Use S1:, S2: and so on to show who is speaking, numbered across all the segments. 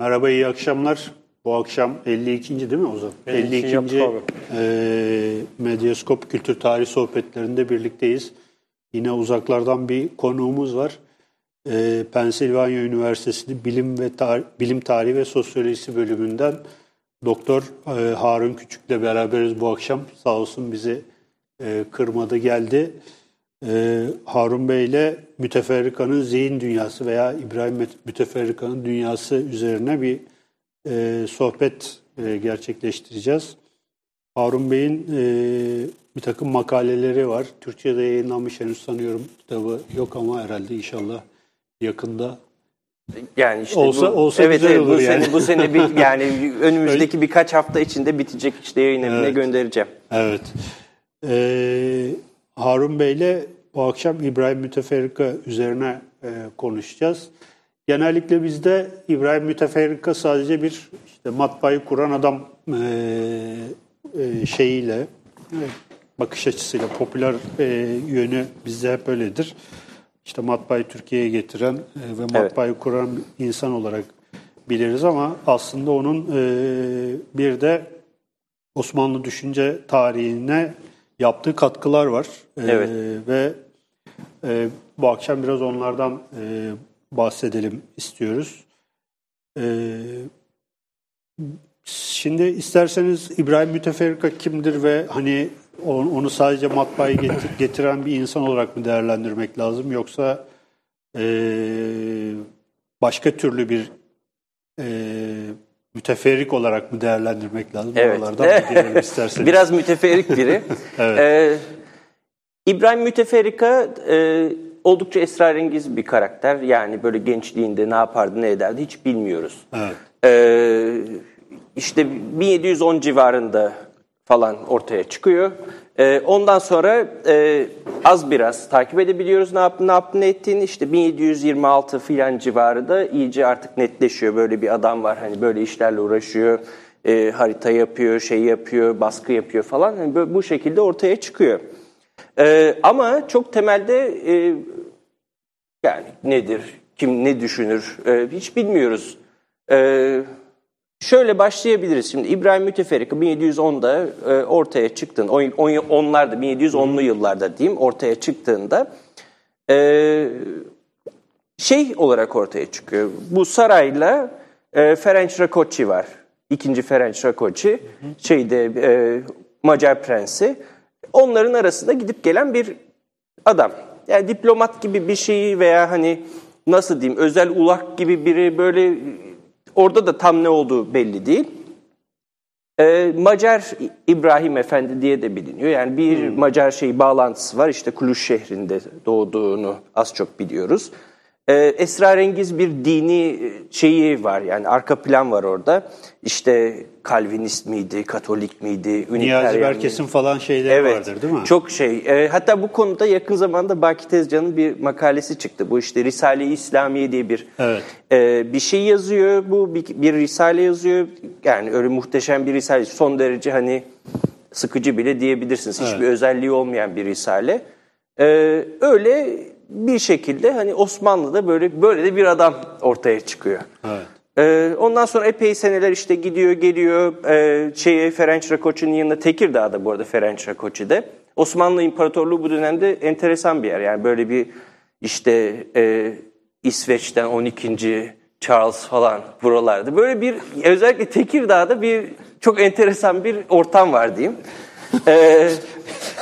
S1: Merhaba, iyi akşamlar. Bu akşam 52. değil mi Ozan?
S2: 52.
S1: 52. E, Medyaskop Kültür Tarih Sohbetlerinde birlikteyiz. Yine uzaklardan bir konuğumuz var. E, Pensilvanya Üniversitesi Bilim ve Tar Bilim Tarihi ve Sosyolojisi bölümünden Doktor e, Harun Küçük'le beraberiz bu akşam. Sağ olsun bizi e, kırmadı geldi. E, Harun Bey ile Müteferrika'nın zihin dünyası veya İbrahim Müteferrika'nın dünyası üzerine bir e, sohbet e, gerçekleştireceğiz. Harun Bey'in e, bir takım makaleleri var. Türkçe'de yayınlanmış henüz sanıyorum kitabı yok ama herhalde inşallah yakında
S2: yani işte
S1: olsa
S2: bu,
S1: olsa
S2: evet,
S1: güzel
S2: evet,
S1: olur
S2: bu
S1: yani.
S2: Sene, bu sene bir, yani önümüzdeki birkaç hafta içinde bitecek işte yayın evine
S1: Evet.
S2: göndereceğim.
S1: Evet. Ee, Harun Bey'le bu akşam İbrahim Müteferrika üzerine e, konuşacağız. Genellikle bizde İbrahim Müteferrika sadece bir işte matbaayı kuran adam e, e, şeyiyle e, bakış açısıyla popüler e, yönü bizde hep öyledir. İşte matbaayı Türkiye'ye getiren e, ve matbaayı kuran bir insan olarak biliriz ama aslında onun e, bir de Osmanlı düşünce tarihine yaptığı katkılar var. Ee,
S2: Evet.
S1: ve e, bu akşam biraz onlardan e, bahsedelim istiyoruz. Ee, şimdi isterseniz İbrahim Müteferrika kimdir ve hani on- onu sadece matbaayı get- getiren bir insan olarak mı değerlendirmek lazım yoksa e, başka türlü bir e, müteferrik olarak mı değerlendirmek lazım?
S2: Evet.
S1: Oralardan girelim isterseniz.
S2: Biraz müteferrik biri.
S1: Evet.
S2: Ee, İbrahim Müteferrika e, oldukça esrarengiz bir karakter. Yani böyle gençliğinde ne yapardı ne ederdi hiç bilmiyoruz.
S1: Evet.
S2: Ee, işte 1710 civarında falan ortaya çıkıyor. Ee, ondan sonra e, az biraz takip edebiliyoruz ne yaptı ne yaptı ne ettiğini. İşte 1726 filan civarında iyice artık netleşiyor. Böyle bir adam var hani böyle işlerle uğraşıyor. e, harita yapıyor, şey yapıyor, baskı yapıyor falan. Hani böyle, bu şekilde ortaya çıkıyor. Ee, ama çok temelde e, yani nedir, kim ne düşünür e, hiç bilmiyoruz. Ee, şöyle başlayabiliriz şimdi. İbrahim Müteferrika 1710'da e, ortaya çıktığında, on, on, onlarda 1710'lu yıllarda diyeyim ortaya çıktığında e, şey olarak ortaya çıkıyor. Bu sarayla e, Ferenc Rakoczy var. İkinci Ferenc Rakoczy, şeyde e, Macar prensi. Onların arasında gidip gelen bir adam. Yani diplomat gibi bir şeyi veya hani nasıl diyeyim özel ulak gibi biri böyle orada da tam ne olduğu belli değil. Ee, Macar İbrahim Efendi diye de biliniyor. Yani bir Macar şey bağlantısı var. İşte Kuluş şehrinde doğduğunu az çok biliyoruz. Ee, esrarengiz bir dini şeyi var. Yani arka plan var orada. İşte Kalvinist miydi, Katolik miydi,
S1: Niyazi? Berkes'in falan şeyleri vardır değil mi?
S2: Çok şey. E, hatta bu konuda yakın zamanda Baki Tezcan'ın bir makalesi çıktı. Bu işte Risale-i İslamiye diye bir
S1: Evet.
S2: e, bir şey yazıyor. Bu bir, bir risale yazıyor. Yani öyle muhteşem bir risale. Son derece hani sıkıcı bile diyebilirsiniz. Hiçbir özelliği olmayan bir risale. E, öyle bir şekilde hani Osmanlı'da böyle böyle de bir adam ortaya çıkıyor.
S1: Evet.
S2: Ee, ondan sonra epey seneler işte gidiyor geliyor ee, şeye Ferenc Rakoczy'nin yanına Tekirdağ'da bu arada Ferenc Rakoczy'de. Osmanlı İmparatorluğu bu dönemde enteresan bir yer. Yani böyle bir işte e, İsveç'ten 12. Charles falan buralarda. Böyle bir özellikle Tekirdağ'da bir çok enteresan bir ortam var diyeyim. Ee,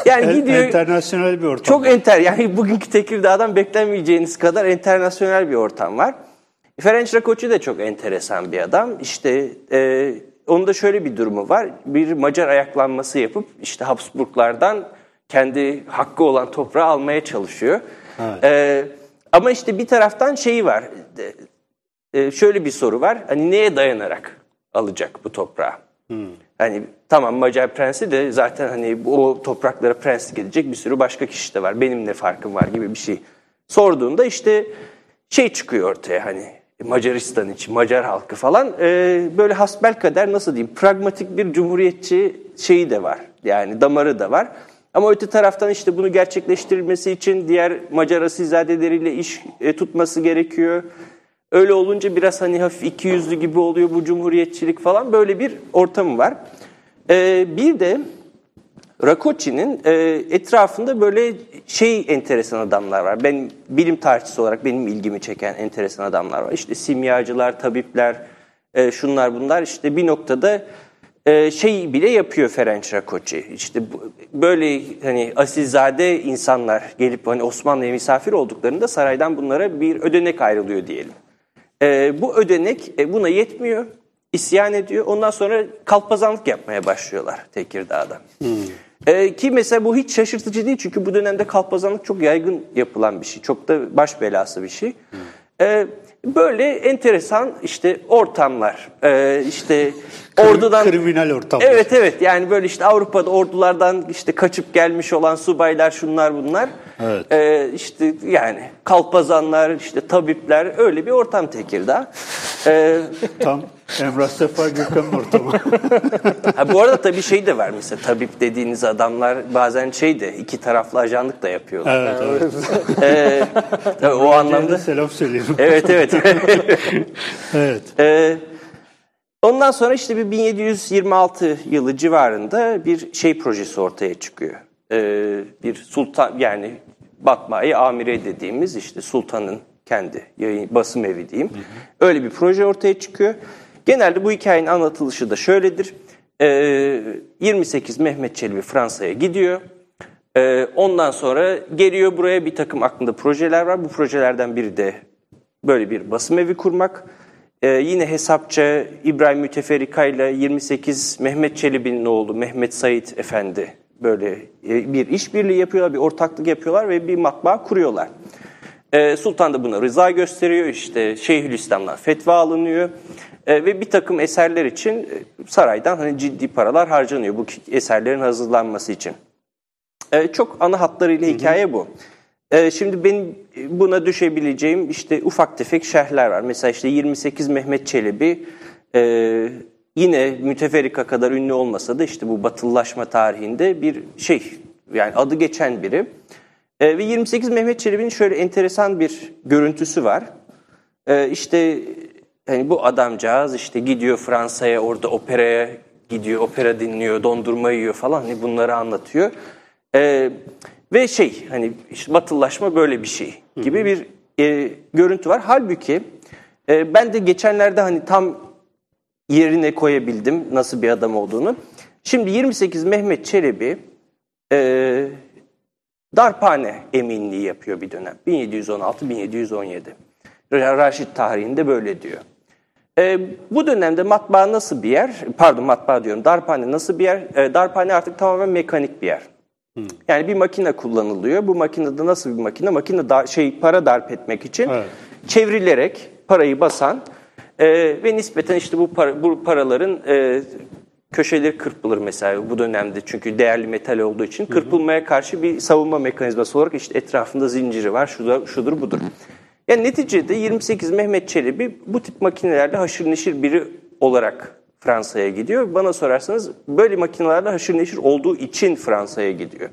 S2: yani gidiyor
S1: Enternasyonel bir ortam.
S2: çok enter yani bugünkü Tekirdağ'dan beklemeyeceğiniz kadar internasyonel bir ortam var. Ferenc Rakoczy de çok enteresan bir adam. İşte e, onun da şöyle bir durumu var. Bir Macar ayaklanması yapıp işte Habsburglardan kendi hakkı olan toprağı almaya çalışıyor. E, ama işte bir taraftan şeyi var. E, şöyle bir soru var. Hani neye dayanarak alacak bu toprağı? Hani tamam Macar prensi de zaten hani o topraklara prenslik edecek bir sürü başka kişi de var. Benim ne farkım var gibi bir şey sorduğunda işte şey çıkıyor ortaya hani Macaristan için, Macar halkı falan e, böyle hasbelkader nasıl diyeyim pragmatik bir cumhuriyetçi şeyi de var. Yani damarı da var. Ama öte taraftan işte bunu gerçekleştirilmesi için diğer Macar asilzadeleriyle iş e, tutması gerekiyor. Öyle olunca biraz hani hafif iki yüzlü gibi oluyor bu cumhuriyetçilik falan böyle bir ortamı var. E, bir de Rakocci'nin e, etrafında böyle şey enteresan adamlar var. Ben bilim tarihçisi olarak benim ilgimi çeken enteresan adamlar var. İşte simyacılar, tabipler, e, şunlar bunlar işte bir noktada e, şey bile yapıyor Ferenc Rakocci. İşte bu, böyle hani asilzade insanlar gelip hani Osmanlı'ya misafir olduklarında saraydan bunlara bir ödenek ayrılıyor diyelim. E, bu ödenek e, buna yetmiyor. isyan ediyor. Ondan sonra kalpazanlık yapmaya başlıyorlar Tekirdağ'da. Hmm. E, ki mesela bu hiç şaşırtıcı değil çünkü bu dönemde kalpazanlık çok yaygın yapılan bir şey. Çok da baş belası bir şey. Hmm. E, böyle enteresan işte ortamlar, e, işte ordudan...
S1: Kriminal ortam.
S2: Evet evet yani böyle işte Avrupa'da ordulardan işte kaçıp gelmiş olan subaylar şunlar bunlar. Evet. E, işte yani kalpazanlar, işte tabipler öyle bir ortam Tekirdağ.
S1: E, Tam Emrah Sefa Gürkan'ın ortamı.
S2: ha, bu arada tabii şey de var mesela tabip dediğiniz adamlar bazen şey de iki taraflı ajanlık da yapıyorlar.
S1: Evet evet.
S2: ee, o anlamda.
S1: Selam söyleyelim.
S2: Evet evet.
S1: evet.
S2: Ee, ondan sonra işte bir 1726 yılı civarında bir şey projesi ortaya çıkıyor. Ee, bir sultan yani Batmai Amire dediğimiz işte sultanın kendi yayın, basım evi diyeyim. Hı hı. Öyle bir proje ortaya çıkıyor. Genelde bu hikayenin anlatılışı da şöyledir. E, ee, 28 Mehmet Çelebi Fransa'ya gidiyor. E, ondan sonra geliyor buraya bir takım aklında projeler var. Bu projelerden biri de böyle bir basım evi kurmak. E, yine hesapça İbrahim Müteferrika ile 28 Mehmet Çelebi'nin oğlu Mehmet Said Efendi böyle e, bir işbirliği yapıyorlar, bir ortaklık yapıyorlar ve bir matbaa kuruyorlar. Sultan da buna rıza gösteriyor. İşte Şeyhülislam'dan fetva alınıyor. E, ve bir takım eserler için e, saraydan hani ciddi paralar harcanıyor bu eserlerin hazırlanması için. E, çok ana hatlarıyla hikaye bu. E, şimdi benim buna düşebileceğim işte ufak tefek şerhler var. Mesela işte 28 Mehmet Çelebi e, yine müteferrika kadar ünlü olmasa da işte bu batılılaşma tarihinde bir şey yani adı geçen biri. E, ve 28 Mehmet Çelebi'nin şöyle enteresan bir görüntüsü var. E, işte hani bu adamcağız işte gidiyor Fransa'ya orada operaya gidiyor, opera dinliyor, dondurma yiyor falan hani bunları anlatıyor. E, ve şey hani işte batılılaşma böyle bir şey gibi bir e, görüntü var. Halbuki e, ben de geçenlerde hani tam yerine koyabildim nasıl bir adam olduğunu. Şimdi 28 Mehmet Çelebi e, darphane eminliği yapıyor bir dönem. 1716-1717. Raşid tarihinde böyle diyor. E, bu dönemde matbaa nasıl bir yer? Pardon matbaa diyorum. Darphane nasıl bir yer? E, darphane artık tamamen mekanik bir yer. Hmm. Yani bir makine kullanılıyor. Bu makinede nasıl bir makine? Makine da, şey para darp etmek için evet. çevrilerek parayı basan e, ve nispeten işte bu, para, bu paraların e, köşeleri kırpılır mesela bu dönemde çünkü değerli metal olduğu için kırpılmaya karşı bir savunma mekanizması olarak işte etrafında zinciri var, şudur, şudur budur. Yani neticede 28 Mehmet Çelebi bu tip makinelerle haşır neşir biri olarak Fransa'ya gidiyor. Bana sorarsanız böyle makinelerle haşır neşir olduğu için Fransa'ya gidiyor.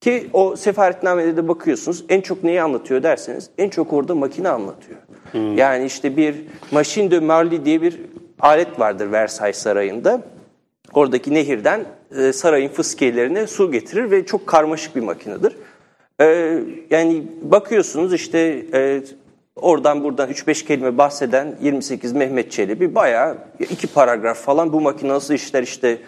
S2: Ki o sefaretnamede de bakıyorsunuz en çok neyi anlatıyor derseniz en çok orada makine anlatıyor. Hmm. Yani işte bir machine de Marly diye bir alet vardır Versailles Sarayı'nda. Oradaki nehirden e, sarayın fıskiyelerine su getirir ve çok karmaşık bir makinedir. Ee, yani bakıyorsunuz işte e, oradan buradan 3-5 kelime bahseden 28 Mehmet Çelebi bayağı iki paragraf falan bu makine nasıl işler işte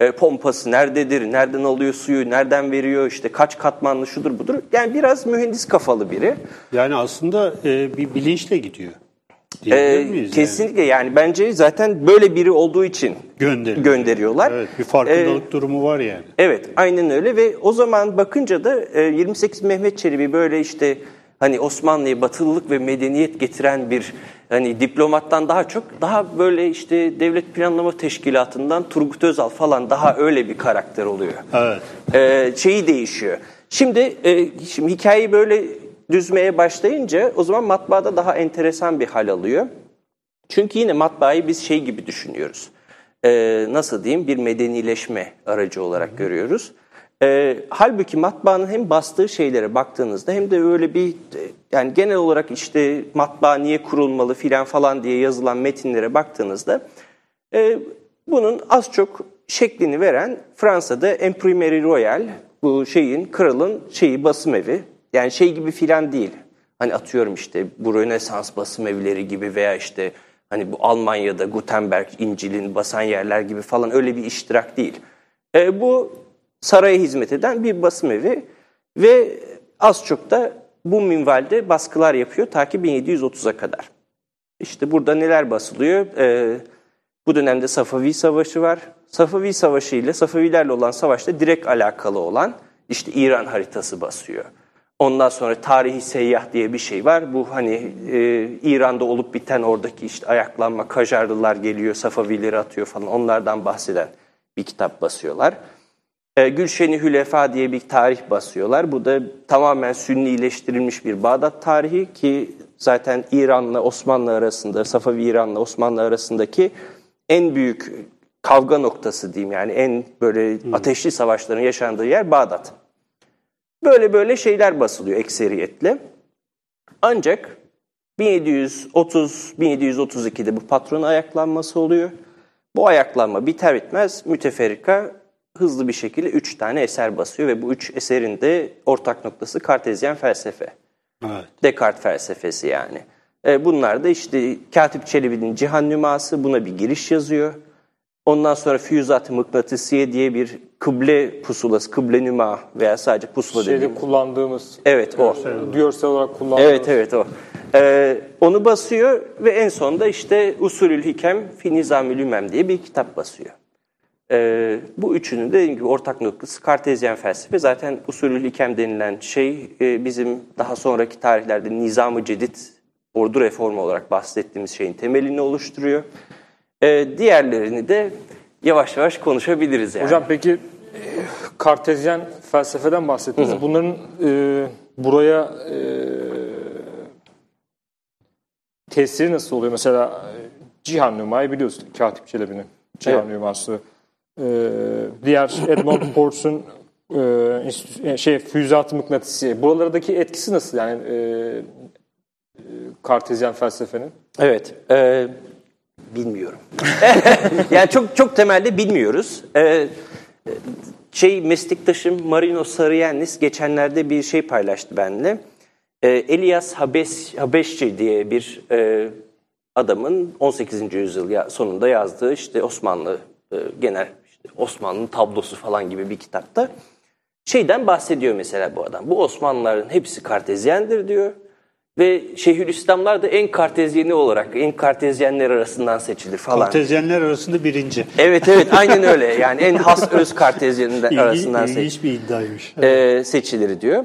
S2: e, pompası nerededir, nereden alıyor suyu, nereden veriyor, işte kaç katmanlı şudur budur. Yani biraz mühendis kafalı biri.
S1: Yani aslında e, bir bilinçle gidiyor.
S2: Ee, kesinlikle yani? yani bence zaten böyle biri olduğu için Gönderiyor. gönderiyorlar.
S1: Evet bir farkındalık ee, durumu var yani.
S2: Evet aynen öyle ve o zaman bakınca da e, 28 Mehmet Çelebi böyle işte hani Osmanlı'ya batılılık ve medeniyet getiren bir hani diplomattan daha çok daha böyle işte devlet planlama teşkilatından Turgut Özal falan daha öyle bir karakter oluyor.
S1: Evet.
S2: Ee, şeyi değişiyor. Şimdi e, şimdi hikayeyi böyle düzmeye başlayınca o zaman matbaada daha enteresan bir hal alıyor. Çünkü yine matbaayı biz şey gibi düşünüyoruz. Ee, nasıl diyeyim bir medenileşme aracı olarak görüyoruz. E, halbuki matbaanın hem bastığı şeylere baktığınızda hem de öyle bir yani genel olarak işte matbaa niye kurulmalı filan falan diye yazılan metinlere baktığınızda e, bunun az çok şeklini veren Fransa'da Imprimerie Royale bu şeyin kralın şeyi basım evi yani şey gibi filan değil. Hani atıyorum işte bu Rönesans basım evleri gibi veya işte hani bu Almanya'da Gutenberg İncil'in basan yerler gibi falan öyle bir iştirak değil. E, bu saraya hizmet eden bir basım evi ve az çok da bu minvalde baskılar yapıyor ta ki 1730'a kadar. İşte burada neler basılıyor? E, bu dönemde Safavi Savaşı var. Safavi Savaşı ile Safavilerle olan savaşta direkt alakalı olan işte İran haritası basıyor. Ondan sonra tarihi seyyah diye bir şey var. Bu hani e, İran'da olup biten oradaki işte ayaklanma, Kajarlılar geliyor, Safavileri atıyor falan onlardan bahseden bir kitap basıyorlar. E, Gülşeni Hülefa diye bir tarih basıyorlar. Bu da tamamen sünnileştirilmiş bir Bağdat tarihi ki zaten İran'la Osmanlı arasında, Safavi İran'la Osmanlı arasındaki en büyük kavga noktası diyeyim yani en böyle ateşli savaşların yaşandığı yer Bağdat. Böyle böyle şeyler basılıyor ekseriyetle. Ancak 1730-1732'de bu patron ayaklanması oluyor. Bu ayaklanma biter bitmez müteferrika hızlı bir şekilde üç tane eser basıyor ve bu üç eserin de ortak noktası Kartezyen felsefe. Evet. Descartes felsefesi yani. E, bunlar da işte Katip Çelebi'nin Cihan Nüması buna bir giriş yazıyor. Ondan sonra füyüzat mıknatısiye diye bir kıble pusulası, kıble nüma veya sadece pusula
S3: Şeyde
S2: dediğimiz.
S3: kullandığımız.
S2: Evet o.
S3: Görsel olarak kullandığımız.
S2: Evet evet o. Ee, onu basıyor ve en sonunda işte Usulül Hikem fi Nizamül Ümem diye bir kitap basıyor. Ee, bu üçünün de dediğim gibi ortak noktası Kartezyen felsefe. Zaten Usulül Hikem denilen şey e, bizim daha sonraki tarihlerde Nizam-ı Cedid ordu reformu olarak bahsettiğimiz şeyin temelini oluşturuyor. Ee, diğerlerini de yavaş yavaş konuşabiliriz yani.
S3: Hocam peki e, Kartezyen felsefeden bahsettiniz. Hı hı. Bunların e, buraya e, tesiri nasıl oluyor? Mesela e, Cihan Nüma'yı biliyorsun Katip Çelebi'nin Cihan evet. Nüması. E, diğer Edmond Portes'un e, şey füzat mıknatısı. Buralardaki etkisi nasıl yani e, Kartezyen felsefenin?
S2: Evet. E, bilmiyorum. yani çok çok temelde bilmiyoruz. E, şey meslektaşım Marino Sarıyennis geçenlerde bir şey paylaştı benimle. E, Elias Habes, Habeşçi diye bir e, adamın 18. yüzyıl sonunda yazdığı işte Osmanlı e, genel işte Osmanlı tablosu falan gibi bir kitapta şeyden bahsediyor mesela bu adam. Bu Osmanlıların hepsi kartezyendir diyor. Ve Şeyhülislamlar da en kartezyeni olarak, en kartezyenler arasından seçilir falan.
S1: Kartezyenler arasında birinci.
S2: Evet evet aynen öyle. Yani en has öz kartezyeninden arasından
S1: seçilir. İlginç bir iddiaymış.
S2: Evet. E, seçilir diyor.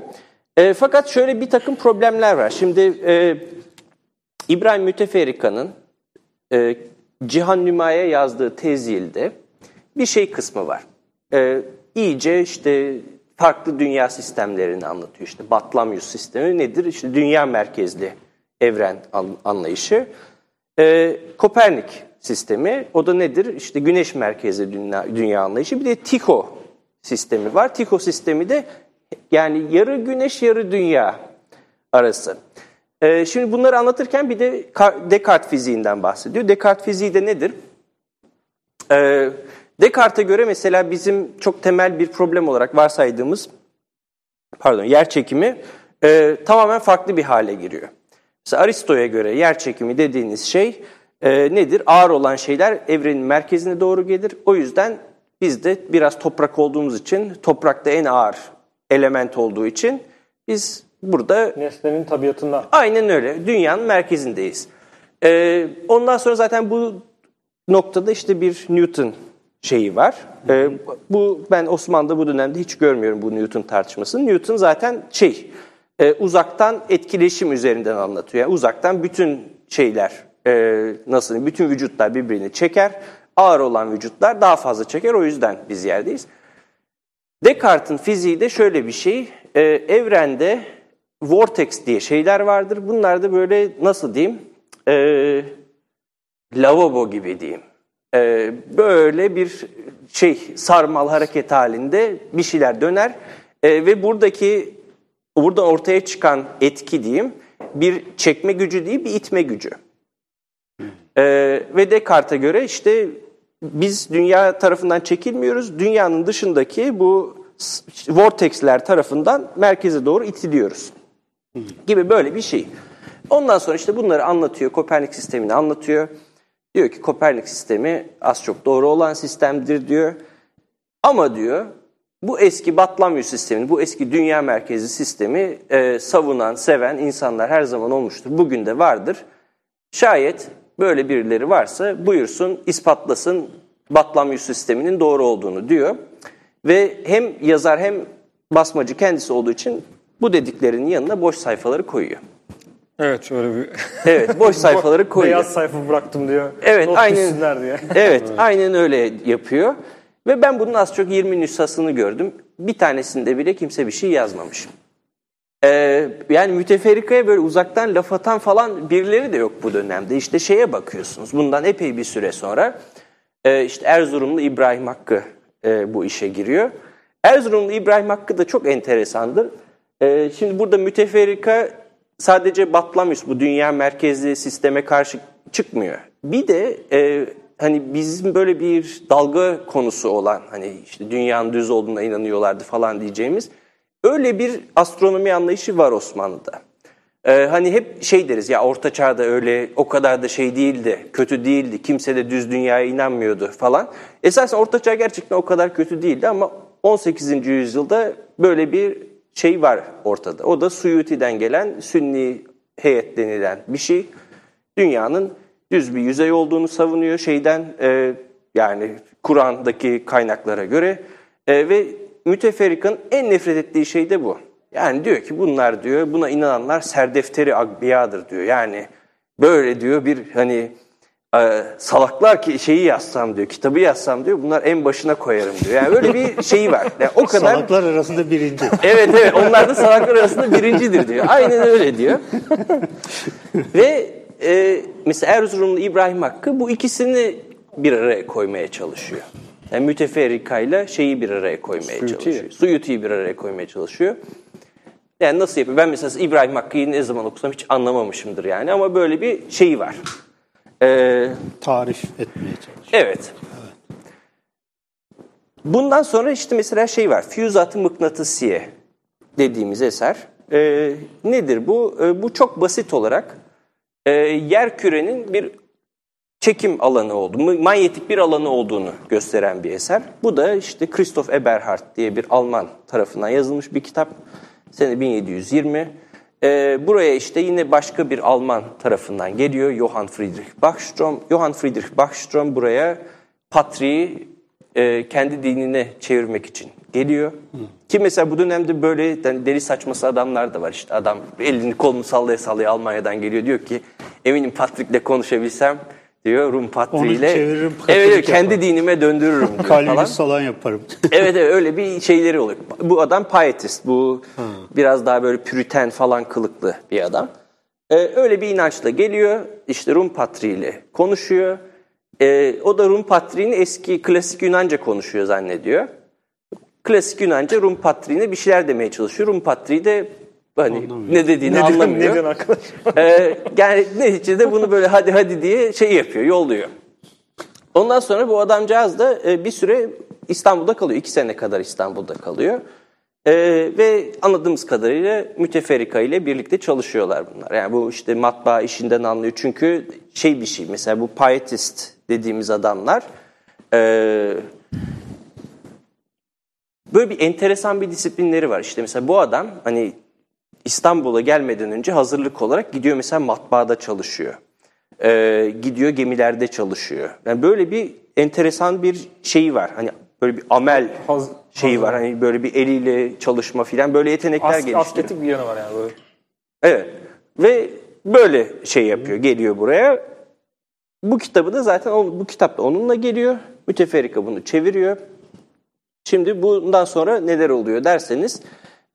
S2: E, fakat şöyle bir takım problemler var. Şimdi e, İbrahim Müteferrika'nın e, Cihan Nüma'ya yazdığı tezilde bir şey kısmı var. E, iyice işte farklı dünya sistemlerini anlatıyor. İşte Batlamyus sistemi nedir? İşte dünya merkezli evren anlayışı. E, Kopernik sistemi o da nedir? İşte güneş merkezli dünya, dünya anlayışı. Bir de Tycho sistemi var. Tycho sistemi de yani yarı güneş yarı dünya arası. Ee, şimdi bunları anlatırken bir de Descartes fiziğinden bahsediyor. Descartes fiziği de nedir? Ee, Descartes'e göre mesela bizim çok temel bir problem olarak varsaydığımız pardon yer çekimi e, tamamen farklı bir hale giriyor. Mesela Aristo'ya göre yer çekimi dediğiniz şey e, nedir? Ağır olan şeyler evrenin merkezine doğru gelir. O yüzden biz de biraz toprak olduğumuz için toprakta en ağır element olduğu için biz burada...
S3: Nesnenin tabiatında.
S2: Aynen öyle. Dünyanın merkezindeyiz. Ee, ondan sonra zaten bu noktada işte bir Newton şeyi var. Ee, bu ben Osmanlı'da bu dönemde hiç görmüyorum bu Newton tartışmasını. Newton zaten şey e, uzaktan etkileşim üzerinden anlatıyor. Yani uzaktan bütün şeyler e, nasıl bütün vücutlar birbirini çeker. Ağır olan vücutlar daha fazla çeker. O yüzden biz yerdeyiz. Descartes'in fiziği de şöyle bir şey. E, evrende vortex diye şeyler vardır. Bunlar da böyle nasıl diyeyim? E, lavabo gibi diyeyim. E, böyle bir şey sarmal hareket halinde bir şeyler döner E, ve buradaki buradan ortaya çıkan etki diyeyim bir çekme gücü değil bir itme gücü. E, ve Descartes'e göre işte biz dünya tarafından çekilmiyoruz. Dünyanın dışındaki bu vortexler tarafından merkeze doğru itiliyoruz. Gibi böyle bir şey. Ondan sonra işte bunları anlatıyor. Kopernik sistemini anlatıyor. Diyor ki Kopernik sistemi az çok doğru olan sistemdir diyor. Ama diyor bu eski Batlamyus sistemini, bu eski dünya merkezi sistemi e, savunan, seven insanlar her zaman olmuştur. Bugün de vardır. Şayet böyle birileri varsa buyursun, ispatlasın Batlamyus sisteminin doğru olduğunu diyor. Ve hem yazar hem basmacı kendisi olduğu için bu dediklerinin yanına boş sayfaları koyuyor.
S3: Evet öyle bir...
S2: Evet boş sayfaları koyuyor.
S3: Beyaz sayfa bıraktım diyor.
S2: Evet
S3: Not
S2: aynen.
S3: diye.
S2: Evet aynen öyle yapıyor. Ve ben bunun az çok 20 nüshasını gördüm. Bir tanesinde bile kimse bir şey yazmamış. Ee, yani müteferrikaya böyle uzaktan laf atan falan birileri de yok bu dönemde. İşte şeye bakıyorsunuz bundan epey bir süre sonra e, işte Erzurumlu İbrahim Hakkı e, bu işe giriyor. Erzurumlu İbrahim Hakkı da çok enteresandır. E, şimdi burada müteferrika sadece Batlamyus bu dünya merkezli sisteme karşı çıkmıyor. Bir de e, hani bizim böyle bir dalga konusu olan hani işte dünyanın düz olduğuna inanıyorlardı falan diyeceğimiz öyle bir astronomi anlayışı var Osmanlı'da. Ee, hani hep şey deriz ya orta çağda öyle o kadar da şey değildi, kötü değildi, kimse de düz dünyaya inanmıyordu falan. Esasen orta çağ gerçekten o kadar kötü değildi ama 18. yüzyılda böyle bir şey var ortada. O da Suyuti'den gelen Sünni heyet denilen bir şey. Dünyanın düz bir yüzey olduğunu savunuyor şeyden e, yani Kur'an'daki kaynaklara göre e, ve müteferrikanın en nefret ettiği şey de bu. Yani diyor ki bunlar diyor buna inananlar serdefteri agbiyadır diyor. Yani böyle diyor bir hani salaklar ki şeyi yazsam diyor, kitabı yazsam diyor bunlar en başına koyarım diyor. Yani böyle bir şeyi var. Yani o kadar
S1: Salaklar arasında birinci.
S2: Evet evet onlar da salaklar arasında birincidir diyor. Aynen öyle diyor. Ve e, mesela Erzurumlu İbrahim Hakkı bu ikisini bir araya koymaya çalışıyor. Yani müteferrikayla şeyi bir araya koymaya
S3: Suyuti'yi.
S2: çalışıyor. Suyuti'yi bir araya koymaya çalışıyor. Yani nasıl yapıyor? Ben mesela İbrahim Hakkı'yı ne zaman okusam hiç anlamamışımdır yani ama böyle bir şeyi var. Ee,
S1: Tarif etmeye çalışıyor.
S2: Evet. Bundan sonra işte mesela şey var. Füyüzat-ı mıknatısiye dediğimiz eser. Ee, nedir bu? Ee, bu çok basit olarak e, yer kürenin bir çekim alanı olduğunu, manyetik bir alanı olduğunu gösteren bir eser. Bu da işte Christoph Eberhard diye bir Alman tarafından yazılmış bir kitap. Sene 1720. Ee, buraya işte yine başka bir Alman tarafından geliyor. Johann Friedrich Bachstrom. Johann Friedrich Bachstrom buraya patriği e, kendi dinine çevirmek için geliyor. Ki mesela bu dönemde böyle yani deli saçması adamlar da var. İşte adam elini kolunu sallaya sallaya Almanya'dan geliyor. Diyor ki eminim Patrik'le konuşabilsem diyor Rum patriğiyle.
S1: Onu çeviririm,
S2: Evet,
S1: Katolik
S2: kendi
S1: yaparım.
S2: dinime döndürürüm diyor falan.
S1: Yaparım.
S2: evet evet öyle bir şeyleri oluyor. Bu adam pietist. Bu biraz daha böyle püriten falan kılıklı bir adam. Ee, öyle bir inançla geliyor. işte Rum patriğiyle konuşuyor. Ee, o da Rum patriğini eski klasik Yunanca konuşuyor zannediyor. Klasik Yunanca Rum patriğine bir şeyler demeye çalışıyor. Rum patriği de hani ne dediğini
S3: Ne
S2: anlamıyor.
S3: ne diyorsun arkadaş?
S2: Ee, yani neticede bunu böyle hadi hadi diye şey yapıyor, yolluyor. Ondan sonra bu adamcağız da e, bir süre İstanbul'da kalıyor. iki sene kadar İstanbul'da kalıyor. E, ve anladığımız kadarıyla müteferrika ile birlikte çalışıyorlar bunlar. Yani bu işte matbaa işinden anlıyor. Çünkü şey bir şey mesela bu pietist dediğimiz adamlar e, böyle bir enteresan bir disiplinleri var. İşte mesela bu adam hani İstanbul'a gelmeden önce hazırlık olarak gidiyor mesela matbaada çalışıyor. Ee, gidiyor gemilerde çalışıyor. Yani böyle bir enteresan bir şeyi var. Hani böyle bir amel
S3: Haz-
S2: şeyi var. Hani böyle bir eliyle çalışma filan böyle yetenekler
S3: As,
S2: geliştiriyor.
S3: atletik bir yanı var yani böyle.
S2: Evet. Ve böyle şey yapıyor, geliyor buraya. Bu kitabı da zaten bu kitap da onunla geliyor. Müteferrika bunu çeviriyor. Şimdi bundan sonra neler oluyor derseniz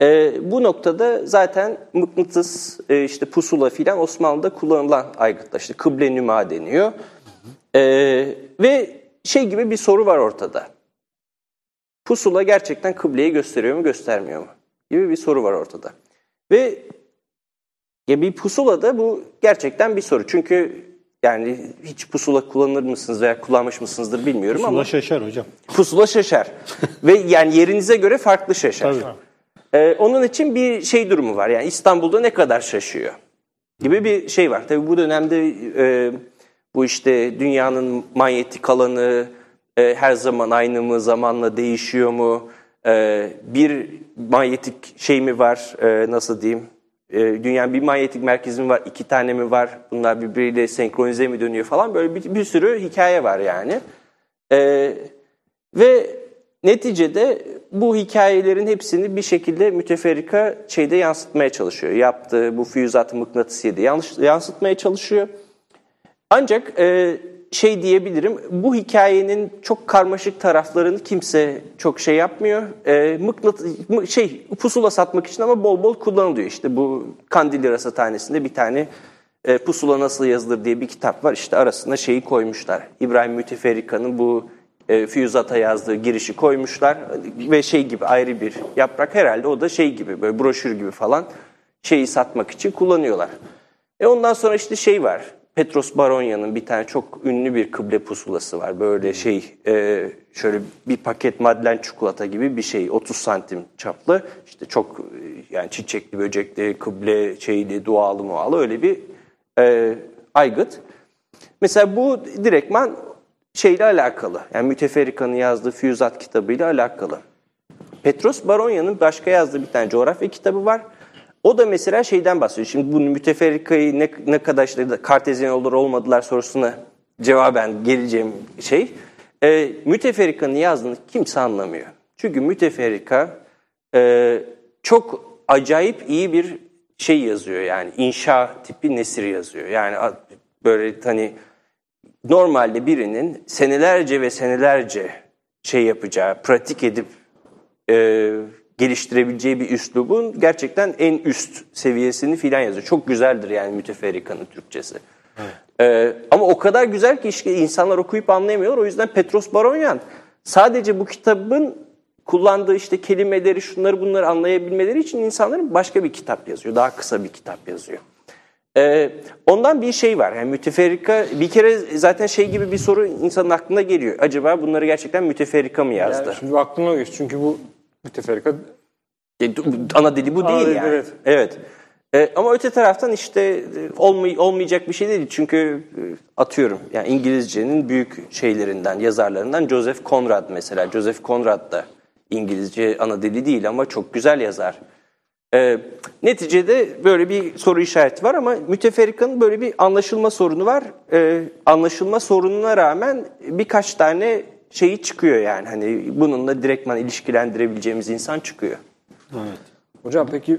S2: e, bu noktada zaten mıknatıs, e, işte pusula filan Osmanlı'da kullanılan aygıtlar. İşte kıble nüma deniyor. E, ve şey gibi bir soru var ortada. Pusula gerçekten kıbleyi gösteriyor mu göstermiyor mu? Gibi bir soru var ortada. Ve ya bir pusula da bu gerçekten bir soru. Çünkü yani hiç pusula kullanır mısınız veya kullanmış mısınızdır bilmiyorum
S1: Pusula
S2: ama
S1: şaşar hocam.
S2: pusula şaşar. Ve yani yerinize göre farklı şaşar.
S1: Tabii.
S2: Ee, onun için bir şey durumu var. Yani İstanbul'da ne kadar şaşıyor gibi bir şey var. Tabii bu dönemde e, bu işte dünyanın manyetik alanı e, her zaman aynı mı, zamanla değişiyor mu? E, bir manyetik şey mi var, e, nasıl diyeyim? E, dünyanın bir manyetik merkezi mi var, iki tane mi var? Bunlar birbiriyle senkronize mi dönüyor falan böyle bir, bir sürü hikaye var yani. E, ve neticede bu hikayelerin hepsini bir şekilde müteferrika şeyde yansıtmaya çalışıyor. Yaptığı bu füyüzat mıknatısıyı da yanlış, yansıtmaya çalışıyor. Ancak e, şey diyebilirim, bu hikayenin çok karmaşık taraflarını kimse çok şey yapmıyor. E, mıknat, mı- şey pusula satmak için ama bol bol kullanılıyor. İşte bu Kandilli Rasathanesi'nde bir tane e, Pusula Nasıl Yazılır diye bir kitap var. İşte arasına şeyi koymuşlar. İbrahim Müteferrika'nın bu e, füyüzata yazdığı girişi koymuşlar ve şey gibi ayrı bir yaprak herhalde o da şey gibi böyle broşür gibi falan şeyi satmak için kullanıyorlar. E ondan sonra işte şey var. Petros Baronya'nın bir tane çok ünlü bir kıble pusulası var. Böyle şey e, şöyle bir paket madlen çikolata gibi bir şey 30 santim çaplı. İşte çok e, yani çiçekli böcekli kıble şeyli dualı mualı öyle bir e, aygıt. Mesela bu direktman şeyle alakalı. Yani Müteferrika'nın yazdığı Füyüzat kitabıyla alakalı. Petros Baronya'nın başka yazdığı bir tane coğrafya kitabı var. O da mesela şeyden bahsediyor. Şimdi bu müteferrikayı ne, ne kadar işte kartezyen olur olmadılar sorusuna cevaben geleceğim şey. E, müteferrikanın yazdığını kimse anlamıyor. Çünkü müteferrika e, çok acayip iyi bir şey yazıyor yani inşa tipi nesir yazıyor. Yani böyle hani normalde birinin senelerce ve senelerce şey yapacağı, pratik edip e, geliştirebileceği bir üslubun gerçekten en üst seviyesini filan yazıyor. Çok güzeldir yani müteferrikanın Türkçesi. E, ama o kadar güzel ki işte insanlar okuyup anlayamıyorlar. O yüzden Petros Baronyan sadece bu kitabın kullandığı işte kelimeleri, şunları bunları anlayabilmeleri için insanların başka bir kitap yazıyor. Daha kısa bir kitap yazıyor. Ee, ondan bir şey var. Yani müteferrika bir kere zaten şey gibi bir soru insanın aklına geliyor. Acaba bunları gerçekten müteferrika mı yazdı?
S3: Yani şimdi aklıma geçti çünkü bu müteferrika
S2: E, Ana dili bu değil
S3: dili,
S2: yani.
S3: evet.
S2: Evet. E, ama öte taraftan işte e, olmay olmayacak bir şey değil. Çünkü e, atıyorum yani İngilizcenin büyük şeylerinden, yazarlarından Joseph Conrad mesela. Joseph Conrad da İngilizce ana dili değil ama çok güzel yazar. E, neticede böyle bir soru işareti var ama müteferrikanın böyle bir anlaşılma sorunu var. E, anlaşılma sorununa rağmen birkaç tane şeyi çıkıyor yani. Hani bununla direktman ilişkilendirebileceğimiz insan çıkıyor.
S1: Evet.
S3: hocam peki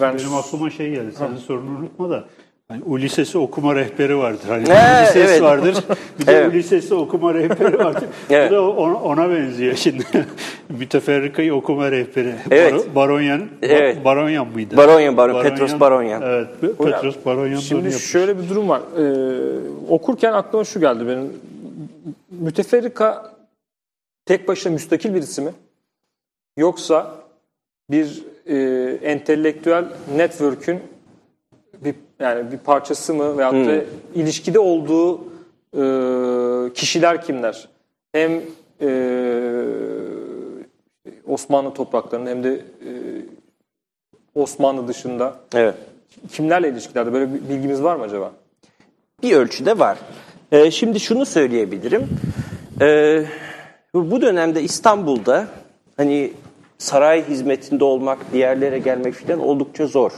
S3: ben
S1: Benim aklıma şey geldi. Senin sorunu unutma da. Hani Ulises'i okuma rehberi vardır. Hani
S2: He,
S1: Ulises
S2: evet.
S1: vardır. Bir de
S2: Evet.
S1: Ulises'i okuma rehberi vardır.
S2: Evet.
S1: Bu da ona, ona benziyor şimdi. Müteferrikayı okuma rehberi.
S2: Evet.
S1: Baro- Baronyan. Ba-
S2: Evet.
S1: Baronyan mıydı?
S2: Baronyan, Baron- Petros Baronyan.
S1: Evet. Petros Baronyan
S3: Şimdi
S1: yapmış.
S3: şöyle bir durum var. Ee, okurken aklıma şu geldi benim. Müteferrika tek başına müstakil birisi mi? Yoksa bir e, entelektüel network'ün yani bir parçası mı veyahut da ilişkide olduğu e, kişiler kimler? Hem e, Osmanlı topraklarında hem de e, Osmanlı dışında
S2: Evet.
S3: kimlerle ilişkilerde böyle bir bilgimiz var mı acaba?
S2: bir ölçüde var. Ee, şimdi şunu söyleyebilirim. Ee, bu dönemde İstanbul'da hani saray hizmetinde olmak, bir yerlere gelmek falan oldukça zor.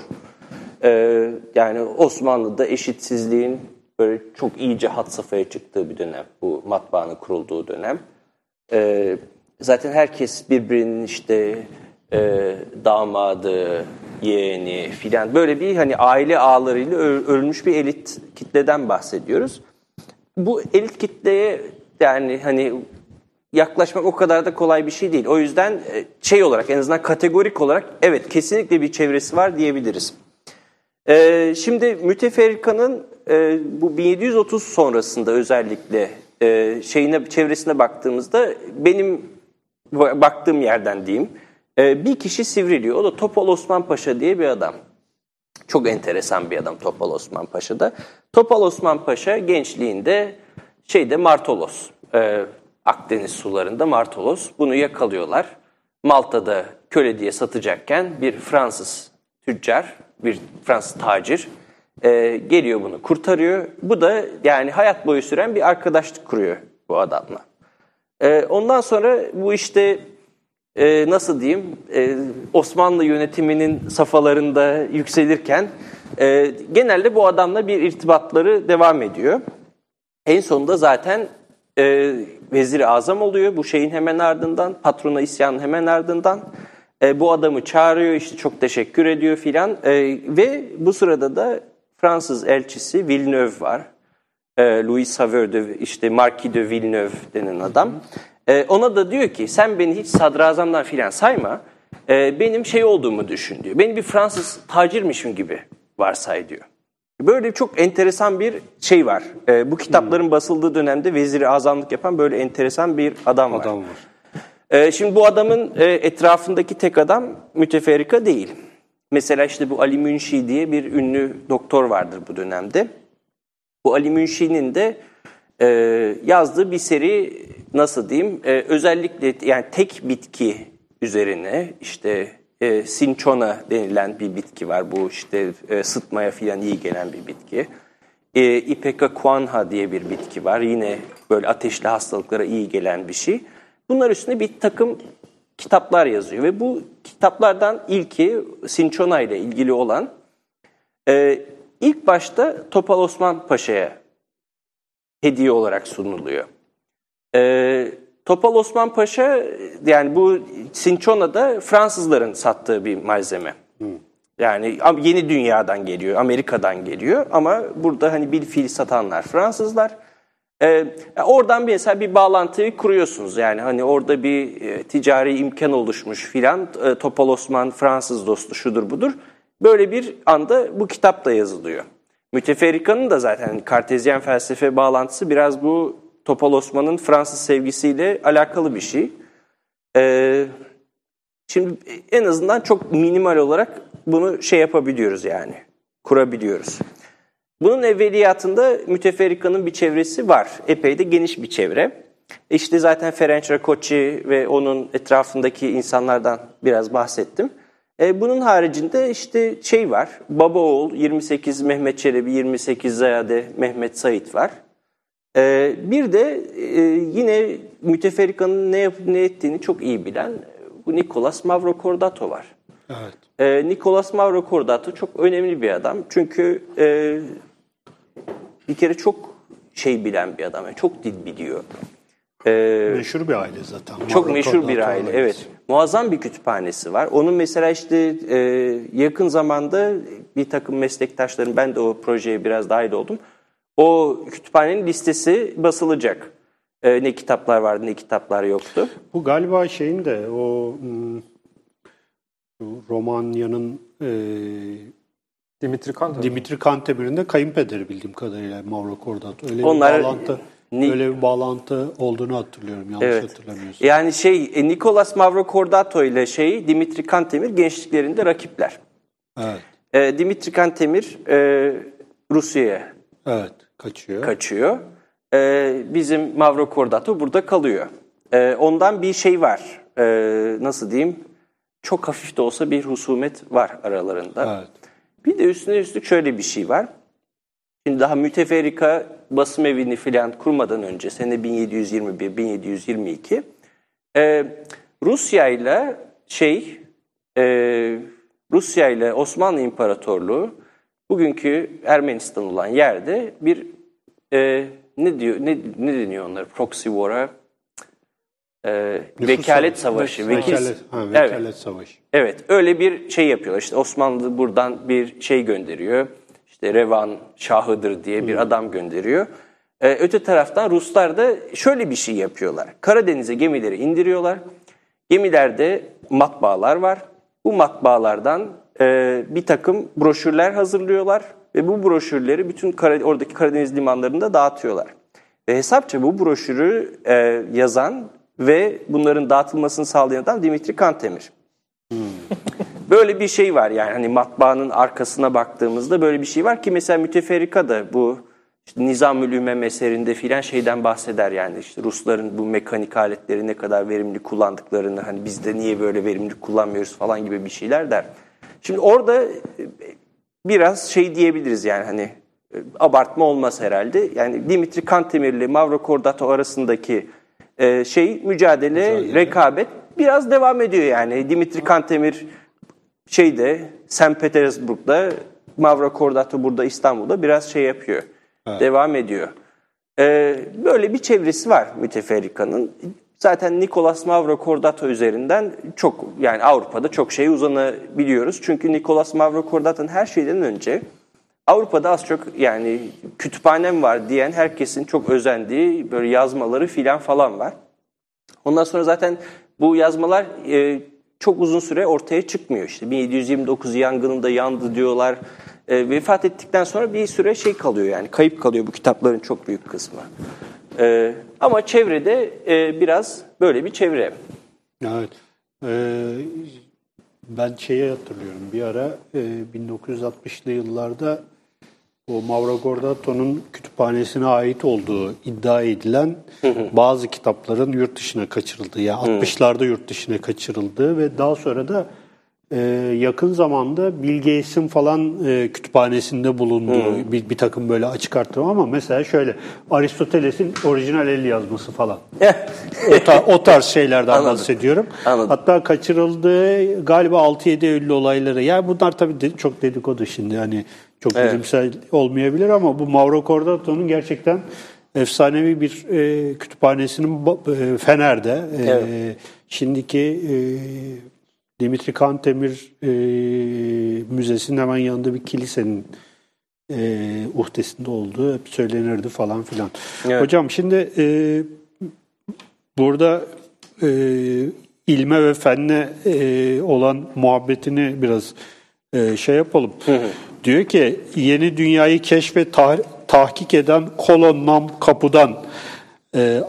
S2: Ee, yani Osmanlı'da eşitsizliğin böyle çok iyice had safhaya çıktığı bir dönem. Bu matbaanın kurulduğu dönem. Ee, zaten herkes birbirinin işte e, damadı, yeğeni filan böyle bir hani aile ağlarıyla örülmüş bir elit kitleden bahsediyoruz. Bu elit kitleye yani hani yaklaşmak o kadar da kolay bir şey değil. O yüzden e, şey olarak en azından kategorik olarak evet kesinlikle bir çevresi var diyebiliriz. Ee, şimdi müteferrikanın e, bu 1730 sonrasında özellikle e, şeyine çevresine baktığımızda benim baktığım yerden diyeyim e, bir kişi sivriliyor. O da Topal Osman Paşa diye bir adam. Çok enteresan bir adam Topal Osman Paşa da. Topal Osman Paşa gençliğinde şeyde Martolos, e, Akdeniz sularında Martolos bunu yakalıyorlar. Malta'da köle diye satacakken bir Fransız tüccar, bir Fransız tacir e, geliyor bunu kurtarıyor. Bu da yani hayat boyu süren bir arkadaşlık kuruyor bu adamla. E, ondan sonra bu işte e, nasıl diyeyim e, Osmanlı yönetiminin safhalarında yükselirken e, genelde bu adamla bir irtibatları devam ediyor. En sonunda zaten e, vezir-i azam oluyor bu şeyin hemen ardından, patrona isyanın hemen ardından. E, bu adamı çağırıyor, işte çok teşekkür ediyor filan e, ve bu sırada da Fransız elçisi Villeneuve var. E, Louis Saveur de, işte Marquis de Villeneuve denen adam. E, ona da diyor ki sen beni hiç sadrazamdan filan sayma, e, benim şey olduğumu düşün diyor. Beni bir Fransız tacirmişim gibi varsay diyor. Böyle çok enteresan bir şey var. E, bu kitapların hmm. basıldığı dönemde veziri azamlık yapan böyle enteresan bir adam var. Adam var. E, şimdi bu adamın e, etrafındaki tek adam müteferrika değil. Mesela işte bu Ali Münşi diye bir ünlü doktor vardır bu dönemde. Bu Ali Münşi'nin de e, yazdığı bir seri nasıl diyeyim e, özellikle yani tek bitki üzerine işte e, sinchona denilen bir bitki var. Bu işte e, sıtmaya filan iyi gelen bir bitki. E, Ipeka kuanha diye bir bitki var. Yine böyle ateşli hastalıklara iyi gelen bir şey. Bunlar üstüne bir takım kitaplar yazıyor ve bu kitaplardan ilki Sinchona ile ilgili olan e, ilk başta Topal Osman Paşa'ya hediye olarak sunuluyor. E, Topal Osman Paşa yani bu Sinchona da Fransızların sattığı bir malzeme. Hmm. Yani yeni dünyadan geliyor, Amerika'dan geliyor ama burada hani bir fil satanlar Fransızlar. Ee, oradan bir mesela bir bağlantıyı kuruyorsunuz. Yani hani orada bir e, ticari imkan oluşmuş filan. E, Topal Osman Fransız dostu şudur budur. Böyle bir anda bu kitap da yazılıyor. Müteferrikanın da zaten kartezyen felsefe bağlantısı biraz bu Topal Osman'ın Fransız sevgisiyle alakalı bir şey. Ee, şimdi en azından çok minimal olarak bunu şey yapabiliyoruz yani, kurabiliyoruz. Bunun evveliyatında müteferrikanın bir çevresi var. Epey de geniş bir çevre. İşte zaten Ferenc Rakocci ve onun etrafındaki insanlardan biraz bahsettim. E, bunun haricinde işte şey var, baba oğul 28 Mehmet Çelebi, 28 Zayade Mehmet Said var. E, bir de e, yine müteferrikanın ne yapıp ne ettiğini çok iyi bilen bu Nicolas Mavrocordato var. Evet. E, Nicolas Mavrocordato çok önemli bir adam. Çünkü e, bir kere çok şey bilen bir adam. Yani çok dil biliyor.
S1: Ee, meşhur bir aile zaten.
S2: Çok Mavro meşhur bir aile, evet. Muazzam bir kütüphanesi var. Onun mesela işte e, yakın zamanda bir takım meslektaşlarım, ben de o projeye biraz dahil oldum. O kütüphanenin listesi basılacak. E, ne kitaplar vardı, ne kitaplar yoktu.
S1: Bu galiba şeyin de o hmm, Romanya'nın e,
S3: Dimitri Kantemir'in
S1: Dimitri Kantemir'in de kayınpederi bildiğim kadarıyla Mauro Cordato. Öyle Onlar, bir bağlantı Ni öyle bir bağlantı olduğunu hatırlıyorum yanlış evet. hatırlamıyorsam.
S2: Yani şey e, Nicolas Mauro Cordato ile şey Dimitri Kantemir gençliklerinde rakipler. Evet. E, Dimitri Kantemir e, Rusya'ya
S1: evet, kaçıyor.
S2: Kaçıyor. E, bizim Mauro Cordato burada kalıyor. E, ondan bir şey var. E, nasıl diyeyim? Çok hafif de olsa bir husumet var aralarında. Evet. Bir de üstüne üstlük şöyle bir şey var. Şimdi daha müteferrika basım evini filan kurmadan önce sene 1721-1722 e, Rusya ile şey e, Rusya ile Osmanlı İmparatorluğu bugünkü Ermenistan olan yerde bir e, ne diyor ne, ne deniyor onlar proxy war'a e, vekalet savaşı.
S1: Vekil, vekalet, ha, vekalet evet. savaşı.
S2: Evet öyle bir şey yapıyorlar. İşte Osmanlı buradan bir şey gönderiyor. İşte Revan Şahıdır diye bir hmm. adam gönderiyor. Ee, öte taraftan Ruslar da şöyle bir şey yapıyorlar. Karadeniz'e gemileri indiriyorlar. Gemilerde matbaalar var. Bu matbaalardan e, bir takım broşürler hazırlıyorlar ve bu broşürleri bütün Kara, oradaki Karadeniz limanlarında dağıtıyorlar. Ve hesapça bu broşürü e, yazan ve bunların dağıtılmasını sağlayan adam Dimitri Kantemir. Böyle bir şey var yani hani matbaanın arkasına baktığımızda böyle bir şey var ki mesela müteferrika da bu işte Nizam-ül Ümem eserinde filan şeyden bahseder yani işte Rusların bu mekanik aletleri ne kadar verimli kullandıklarını hani biz de niye böyle verimli kullanmıyoruz falan gibi bir şeyler der. Şimdi orada e, biraz şey diyebiliriz yani hani e, abartma olmaz herhalde. Yani Dimitri Kantemir ile Mavro Kordato arasındaki e, şey mücadele, rekabet biraz devam ediyor yani. Dimitri Kantemir şeyde St. Petersburg'da Mavro Kordato burada İstanbul'da biraz şey yapıyor. Devam ediyor. Ee, böyle bir çevresi var müteferrikanın. Zaten Nicolas Mavro Kordato üzerinden çok yani Avrupa'da çok şey uzanabiliyoruz. Çünkü Nicolas Mavro Kordato'nun her şeyden önce Avrupa'da az çok yani kütüphanem var diyen herkesin çok özendiği böyle yazmaları filan falan var. Ondan sonra zaten bu yazmalar e, çok uzun süre ortaya çıkmıyor. İşte 1729 yangınında yandı diyorlar. E, vefat ettikten sonra bir süre şey kalıyor yani kayıp kalıyor bu kitapların çok büyük kısmı. E, ama çevrede e, biraz böyle bir çevre.
S1: Evet. Ee, ben şeyi hatırlıyorum. Bir ara e, 1960'lı yıllarda o Mauro Gordato'nun kütüphanesine ait olduğu iddia edilen bazı kitapların yurt dışına kaçırıldığı, yani 60'larda yurt dışına kaçırıldığı ve daha sonra da e, yakın zamanda Bill Gates'in falan e, kütüphanesinde bulunduğu bir, bir takım böyle açık arttırma ama mesela şöyle Aristoteles'in orijinal el yazması falan. o, tar- o tarz şeylerden
S2: Anladım.
S1: bahsediyorum.
S2: Anladım.
S1: Hatta kaçırıldığı galiba 6-7 Eylül olayları. Yani bunlar tabii de- çok dedikodu şimdi. Yani çok
S2: Evet.
S1: bilimsel olmayabilir ama bu Mauro Cordato'nun gerçekten efsanevi bir e, kütüphanesinin e, Fener'de. E,
S2: Evet.
S1: Şimdiki e, Dimitri Kantemir e, Müzesi'nin hemen yanında bir kilisenin e, uhdesinde olduğu hep söylenirdi falan filan.
S2: Evet.
S1: Hocam şimdi e, burada e, ilme ve fenne e, olan muhabbetini biraz e, şey yapalım. Diyor ki yeni dünyayı keşfe tah- tahkik eden kolonnam kapıdan e,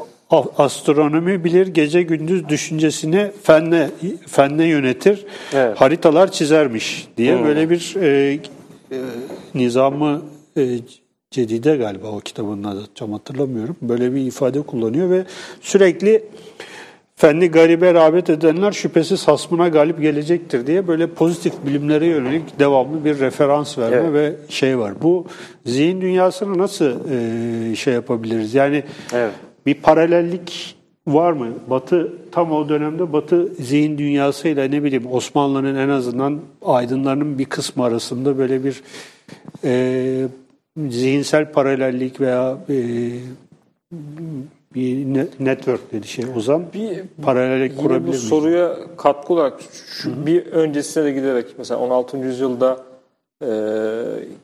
S1: astronomi bilir gece gündüz düşüncesini fenne fenne yönetir
S2: Evet.
S1: haritalar çizermiş diye böyle bir e, e, nizamı e, Cedide galiba o kitabın adı tam hatırlamıyorum. Böyle bir ifade kullanıyor ve sürekli fenli garibe rağbet edenler şüphesiz hasmına galip gelecektir diye böyle pozitif bilimlere yönelik devamlı bir referans verme
S2: Evet.
S1: ve şey var. Bu zihin dünyasını nasıl e, şey yapabiliriz? Yani
S2: Evet.
S1: bir paralellik var mı? Batı tam o dönemde Batı zihin dünyasıyla ne bileyim Osmanlı'nın en azından aydınlarının bir kısmı arasında böyle bir e, zihinsel paralellik veya e, bir ne- network dedi şey Ozan.
S3: Bir
S1: paralellik
S3: Yine
S1: kurabilir
S3: bu
S1: miyiz?
S3: soruya katkı olarak şu bir öncesine de giderek mesela 16. yüzyılda e,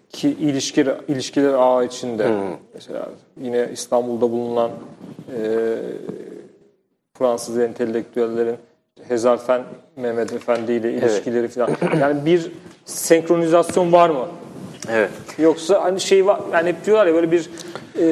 S3: ki ilişkiler ilişkiler ağı içinde mesela yine İstanbul'da bulunan e, Fransız entelektüellerin Hezarfen Mehmet Efendi ile ilişkileri falan. Yani bir senkronizasyon var mı?
S2: Evet.
S3: Yoksa hani şey var yani hep diyorlar ya böyle bir e,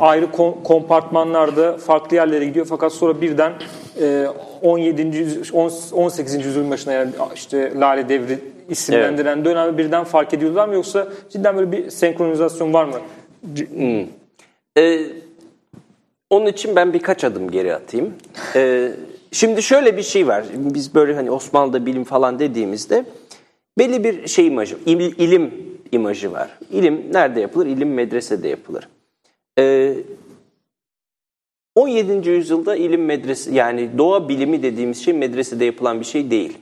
S3: ayrı kom- kompartmanlarda farklı yerlere gidiyor fakat sonra birden e, 17. yüz- on- 18. yüzyılın başına yani işte Lale Devri isimlendiren dönemi birden fark ediyorlar mı yoksa cidden böyle bir senkronizasyon var mı? C-
S2: Ee, onun için ben birkaç adım geri atayım. Ee, şimdi şöyle bir şey var. Biz böyle hani Osmanlı'da bilim falan dediğimizde belli bir şey imajı, il- ilim imajı var. İlim nerede yapılır? İlim medresede yapılır. Ee, 17. yüzyılda ilim medrese yani doğa bilimi dediğimiz şey medresede yapılan bir şey değil.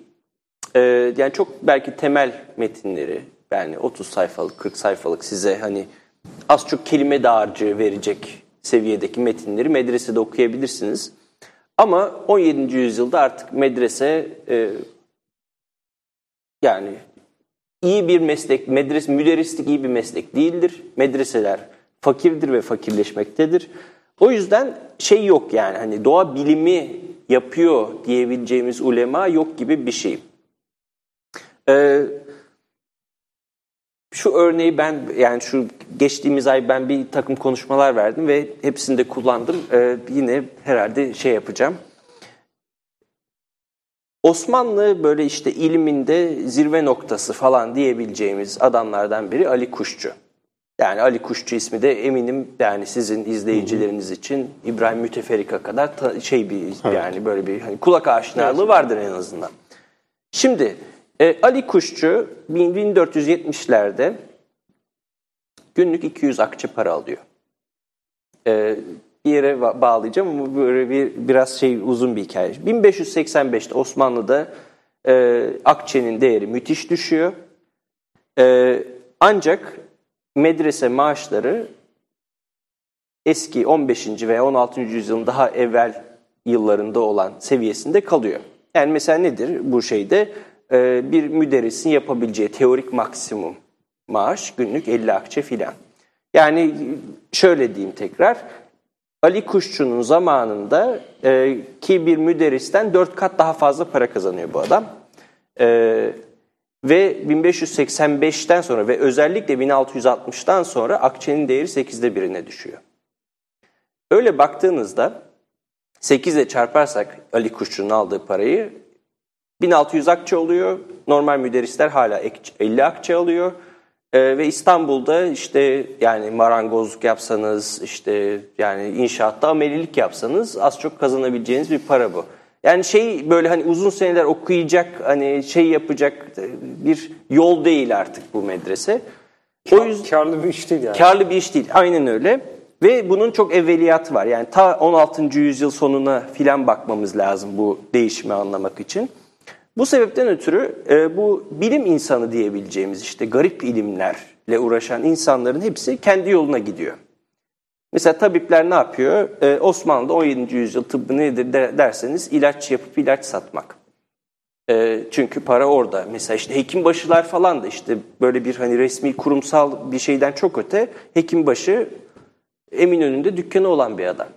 S2: Ee, yani çok belki temel metinleri yani 30 sayfalık 40 sayfalık size hani az çok kelime dağarcığı verecek seviyedeki metinleri medresede okuyabilirsiniz. Ama 17. yüzyılda artık medrese e, yani iyi bir meslek, medres, müderrislik iyi bir meslek değildir. Medreseler fakirdir ve fakirleşmektedir. O yüzden şey yok yani hani doğa bilimi yapıyor diyebileceğimiz ulema yok gibi bir şey. Ee, şu örneği ben yani şu geçtiğimiz ay ben bir takım konuşmalar verdim ve hepsini de kullandım. Ee, yine herhalde şey yapacağım. Osmanlı böyle işte ilminde zirve noktası falan diyebileceğimiz adamlardan biri Ali Kuşçu. Yani Ali Kuşçu ismi de eminim yani sizin izleyicileriniz için İbrahim Müteferrika kadar ta, şey bir evet. yani böyle bir hani kulak aşinalığı evet. vardır en azından. Şimdi e, Ali Kuşçu 1470'lerde günlük 200 akçe para alıyor. E, yere bağlayacağım ama böyle bir biraz şey uzun bir hikaye. 1585'te Osmanlı'da e, akçenin değeri müthiş düşüyor. E, ancak medrese maaşları eski 15. ve 16. yüzyılın daha evvel yıllarında olan seviyesinde kalıyor. Yani mesela nedir bu şeyde? Ee, bir müderrisin yapabileceği teorik maksimum maaş günlük 50 akçe filan. Yani şöyle diyeyim tekrar, Ali Kuşçu'nun zamanında e, ki bir müderristen 4 kat daha fazla para kazanıyor bu adam. E, ve 1585'ten sonra ve özellikle 1660'tan sonra akçenin değeri 8'de birine düşüyor. Öyle baktığınızda 8 ile çarparsak Ali Kuşçu'nun aldığı parayı 1600 akçe oluyor. Normal müderrisler hala 50 akçe alıyor. Ee, ve İstanbul'da işte yani marangozluk yapsanız işte yani inşaatta amelilik yapsanız az çok kazanabileceğiniz bir para bu. Yani şey böyle hani uzun seneler okuyacak hani şey yapacak bir yol değil artık bu medrese.
S3: O yüzden karlı bir iş değil yani.
S2: Karlı bir iş değil. Aynen öyle. Ve bunun çok evveliyatı var. Yani ta 16. yüzyıl sonuna filan bakmamız lazım bu değişimi anlamak için. Bu sebepten ötürü e, bu bilim insanı diyebileceğimiz işte garip ilimlerle uğraşan insanların hepsi kendi yoluna gidiyor. Mesela tabipler ne yapıyor? Ee, Osmanlı'da 17. yüzyıl tıbbı nedir derseniz ilaç yapıp ilaç satmak. Ee, çünkü para orada. Mesela işte hekimbaşılar falan da işte böyle bir hani resmi kurumsal bir şeyden çok öte hekimbaşı Eminönü'nde dükkanı olan bir adam.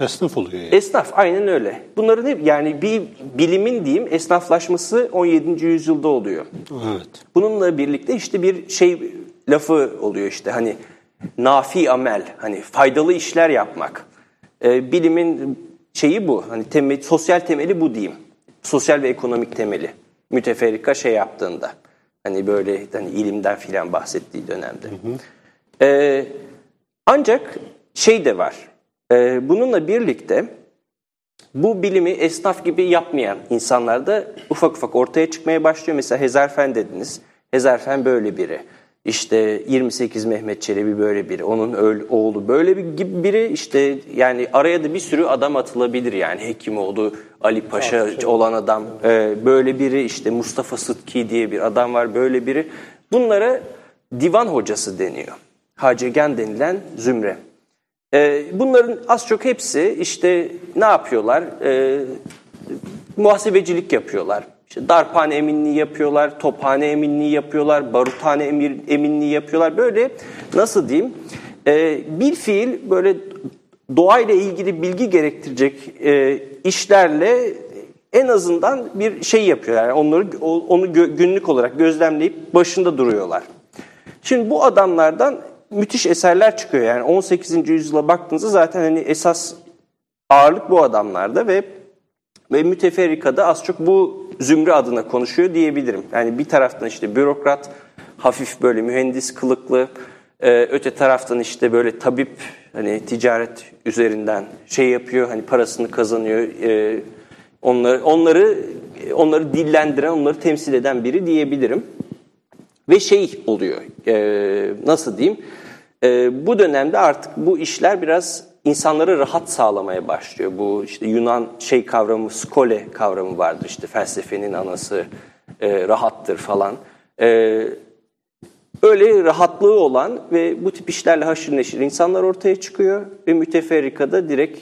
S1: Esnaf oluyor yani.
S2: Esnaf aynen öyle. Bunların hep yani bir bilimin diyeyim esnaflaşması 17. yüzyılda oluyor.
S1: Evet.
S2: Bununla birlikte işte bir şey lafı oluyor işte hani nafi amel, hani faydalı işler yapmak. E, bilimin şeyi bu, hani temel, sosyal temeli bu diyeyim. Sosyal ve ekonomik temeli. Müteferrika şey yaptığında. Hani böyle hani ilimden filan bahsettiği dönemde. Hı hı. E, ancak şey de var. E, bununla birlikte bu bilimi esnaf gibi yapmayan insanlar da ufak ufak ortaya çıkmaya başlıyor. Mesela Hezarfen dediniz. Hezarfen böyle biri. İşte 28 Mehmet Çelebi böyle biri, onun oğlu böyle bir gibi biri işte yani araya da bir sürü adam atılabilir yani Hekimoğlu, Ali Paşa olan adam e, böyle biri işte Mustafa Sıtki diye bir adam var böyle biri. Bunlara divan hocası deniyor. Hacegen denilen zümre. E, bunların az çok hepsi işte ne yapıyorlar? E, muhasebecilik yapıyorlar işte darphane eminliği yapıyorlar, tophane eminliği yapıyorlar, baruthane emir, eminliği yapıyorlar. Böyle nasıl diyeyim e, bir fiil böyle doğayla ilgili bilgi gerektirecek e, işlerle en azından bir şey yapıyorlar. Yani onları onu günlük olarak gözlemleyip başında duruyorlar. Şimdi bu adamlardan müthiş eserler çıkıyor. Yani 18. yüzyıla baktığınızda zaten hani esas ağırlık bu adamlarda ve ve müteferrikada az çok bu zümre adına konuşuyor diyebilirim. Yani bir taraftan işte bürokrat, hafif böyle mühendis kılıklı, e, öte taraftan işte böyle tabip, hani ticaret üzerinden şey yapıyor, hani parasını kazanıyor, e, onları onları onları dillendiren, onları temsil eden biri diyebilirim. Ve şey oluyor, e, nasıl diyeyim, e, bu dönemde artık bu işler biraz insanları rahat sağlamaya başlıyor. Bu işte Yunan şey kavramı, skole kavramı vardır işte felsefenin anası e, rahattır falan. E, öyle rahatlığı olan ve bu tip işlerle haşır neşir insanlar ortaya çıkıyor ve müteferrikada direkt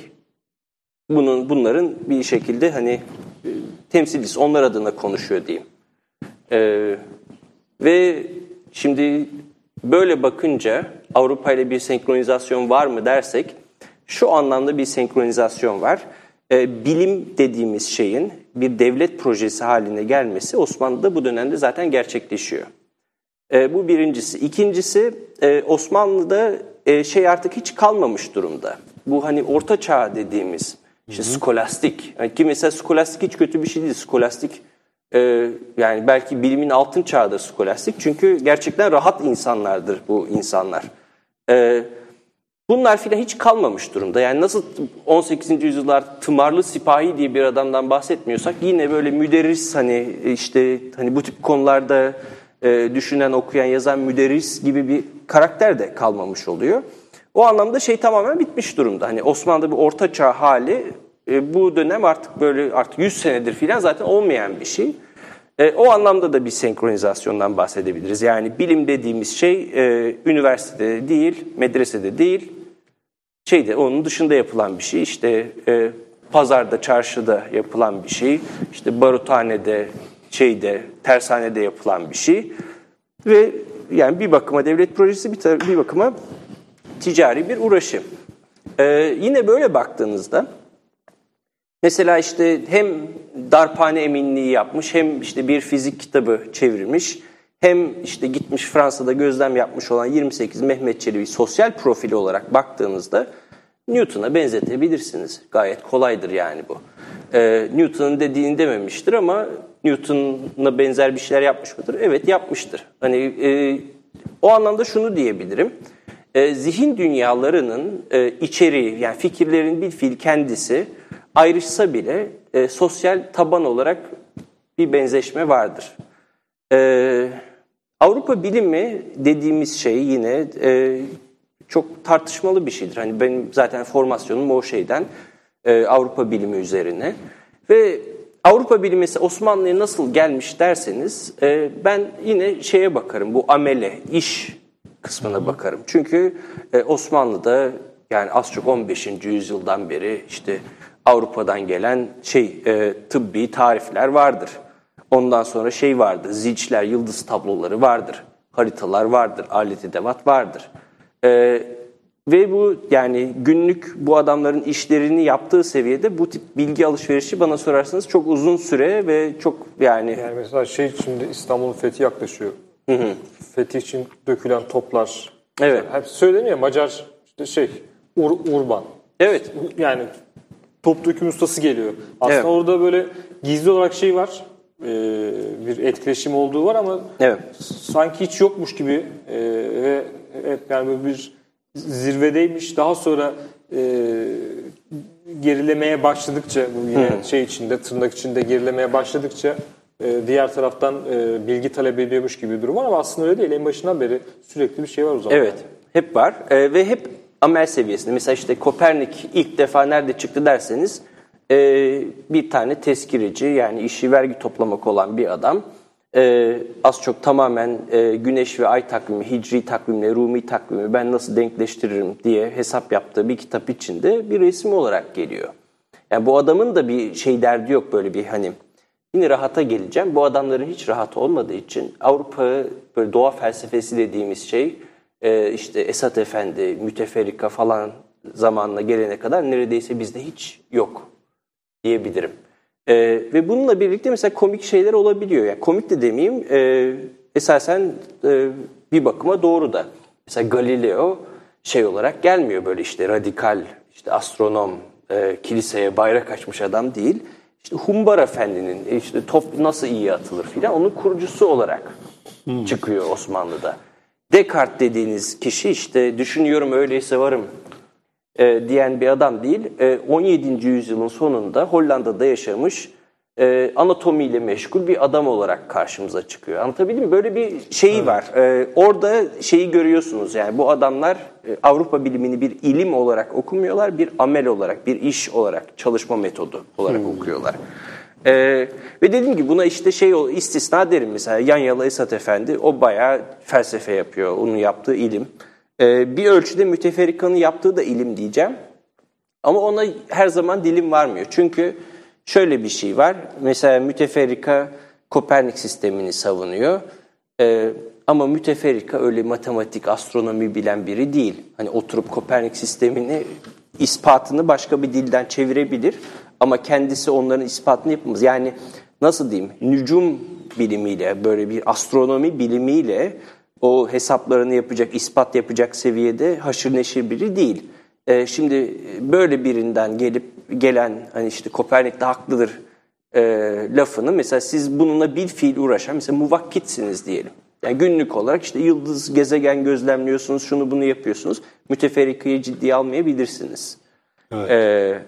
S2: bunun bunların bir şekilde hani e, temsilcisi onlar adına konuşuyor diyeyim. E, ve şimdi böyle bakınca Avrupa ile bir senkronizasyon var mı dersek şu anlamda bir senkronizasyon var. E, bilim dediğimiz şeyin bir devlet projesi haline gelmesi Osmanlı'da bu dönemde zaten gerçekleşiyor. E, bu birincisi. İkincisi e, Osmanlı'da e, şey artık hiç kalmamış durumda. Bu hani orta çağ dediğimiz işte skolastik. Yani ki mesela skolastik hiç kötü bir şey değil. Skolastik e, yani belki bilimin altın çağıdır skolastik. Çünkü gerçekten rahat insanlardır bu insanlar. E, bunlar filan hiç kalmamış durumda. Yani nasıl 18. yüzyıllar tımarlı sipahi diye bir adamdan bahsetmiyorsak yine böyle müderris hani işte hani bu tip konularda e, düşünen, okuyan, yazan müderris gibi bir karakter de kalmamış oluyor. O anlamda şey tamamen bitmiş durumda. Hani Osmanlı'da bir orta çağ hali e, bu dönem artık böyle artık 100 senedir filan zaten olmayan bir şey. E, o anlamda da bir senkronizasyondan bahsedebiliriz. Yani bilim dediğimiz şey e, üniversitede değil, medresede değil, şeyde onun dışında yapılan bir şey. İşte e, pazarda, çarşıda yapılan bir şey. İşte baruthanede, şeyde, tersanede yapılan bir şey. Ve yani bir bakıma devlet projesi, bir, bir bakıma ticari bir uğraşı. Ee, yine böyle baktığınızda mesela işte hem darphane eminliği yapmış hem işte bir fizik kitabı çevirmiş hem işte gitmiş Fransa'da gözlem yapmış olan 28 Mehmet Çelebi sosyal profili olarak baktığınızda Newton'a benzetebilirsiniz. Gayet kolaydır yani bu. Ee, Newton'un dediğini dememiştir ama Newton'la benzer bir şeyler yapmış mıdır? Evet yapmıştır. Hani e, o anlamda şunu diyebilirim. E, zihin dünyalarının e, içeriği yani fikirlerin bir fil kendisi ayrışsa bile e, sosyal taban olarak bir benzeşme vardır. E, Avrupa bilimi dediğimiz şey yine e, çok tartışmalı bir şeydir. Hani benim zaten formasyonum o şeyden e, Avrupa bilimi üzerine ve Avrupa bilimi ise Osmanlı'ya nasıl gelmiş derseniz e, ben yine şeye bakarım bu amele, iş kısmına bakarım. Çünkü e, Osmanlı'da yani az çok 15. yüzyıldan beri işte Avrupa'dan gelen şey e, tıbbi tarifler vardır. Ondan sonra şey vardır, zilçler, yıldız tabloları vardır, haritalar vardır, alet edevat vardır. E, ve bu yani günlük bu adamların işlerini yaptığı seviyede bu tip bilgi alışverişi bana sorarsanız çok uzun süre ve çok yani...
S3: Yani mesela şey şimdi İstanbul'un fethi yaklaşıyor. Hı hı. Fethi için dökülen toplar.
S2: Evet.
S3: Hep söyleniyor Macar işte şey Ur, Urban.
S2: Evet.
S3: Yani top döküm ustası geliyor. Aslında
S2: Evet.
S3: orada böyle gizli olarak şey var. e, bir etkileşim olduğu var ama
S2: Evet.
S3: sanki hiç yokmuş gibi e, ve hep yani böyle bir zirvedeymiş. Daha sonra e, gerilemeye başladıkça bu yine şey içinde tırnak içinde gerilemeye başladıkça e, diğer taraftan e, bilgi talep ediyormuş gibi bir durum var ama aslında öyle değil. En başından beri sürekli bir şey var o zaman.
S2: Evet, hep var Ee, ve hep amel seviyesinde. Mesela işte Kopernik ilk defa nerede çıktı derseniz e, bir tane tezkireci yani işi vergi toplamak olan bir adam e, az çok tamamen e, güneş ve ay takvimi, hicri takvimle Rumi takvimi ben nasıl denkleştiririm diye hesap yaptığı bir kitap içinde bir resim olarak geliyor. Yani bu adamın da bir şey derdi yok böyle bir hani Yine rahata geleceğim. Bu adamların hiç rahat olmadığı için Avrupa böyle doğa felsefesi dediğimiz şey e, işte Esat Efendi, Müteferrika falan zamanına gelene kadar neredeyse bizde hiç yok diyebilirim. E, ve bununla birlikte mesela komik şeyler olabiliyor. Yani komik de demeyeyim e, esasen e, bir bakıma doğru da. Mesela Galileo şey olarak gelmiyor böyle işte radikal, işte astronom, e, kiliseye bayrak açmış adam değil. İşte Humbar Efendi'nin işte top nasıl iyi atılır filan onun kurucusu olarak çıkıyor Osmanlı'da. Descartes dediğiniz kişi işte düşünüyorum öyleyse varım e, diyen bir adam değil. E, 17. yüzyılın sonunda Hollanda'da yaşamış e, anatomiyle meşgul bir adam olarak karşımıza çıkıyor. Anlatabildim mi? Böyle bir şeyi var. E, orada şeyi görüyorsunuz yani bu adamlar e, Avrupa bilimini bir ilim olarak okumuyorlar, bir amel olarak, bir iş olarak, çalışma metodu olarak okuyorlar. E, ve dediğim gibi buna işte şey istisna derim mesela Yanyalı Esat Efendi o bayağı felsefe yapıyor, onun yaptığı ilim. E, bir ölçüde müteferrikanın yaptığı da ilim diyeceğim. Ama ona her zaman dilim varmıyor. Çünkü şöyle bir şey var. Mesela müteferrika Kopernik sistemini savunuyor. Ee, ama müteferrika öyle matematik, astronomi bilen biri değil. Hani oturup Kopernik sistemini ispatını başka bir dilden çevirebilir. Ama kendisi onların ispatını yapamaz. Yani nasıl diyeyim? Nücum bilimiyle, böyle bir astronomi bilimiyle o hesaplarını yapacak, ispat yapacak seviyede haşır neşir biri değil. E, şimdi böyle birinden gelip gelen hani işte Kopernik de haklıdır e, lafını mesela siz bununla bir fiil uğraşan mesela muvakkitsiniz diyelim. Yani günlük olarak işte yıldız, gezegen gözlemliyorsunuz, şunu bunu yapıyorsunuz. Müteferrikayı ciddiye almayabilirsiniz.
S1: Evet.
S2: Ee,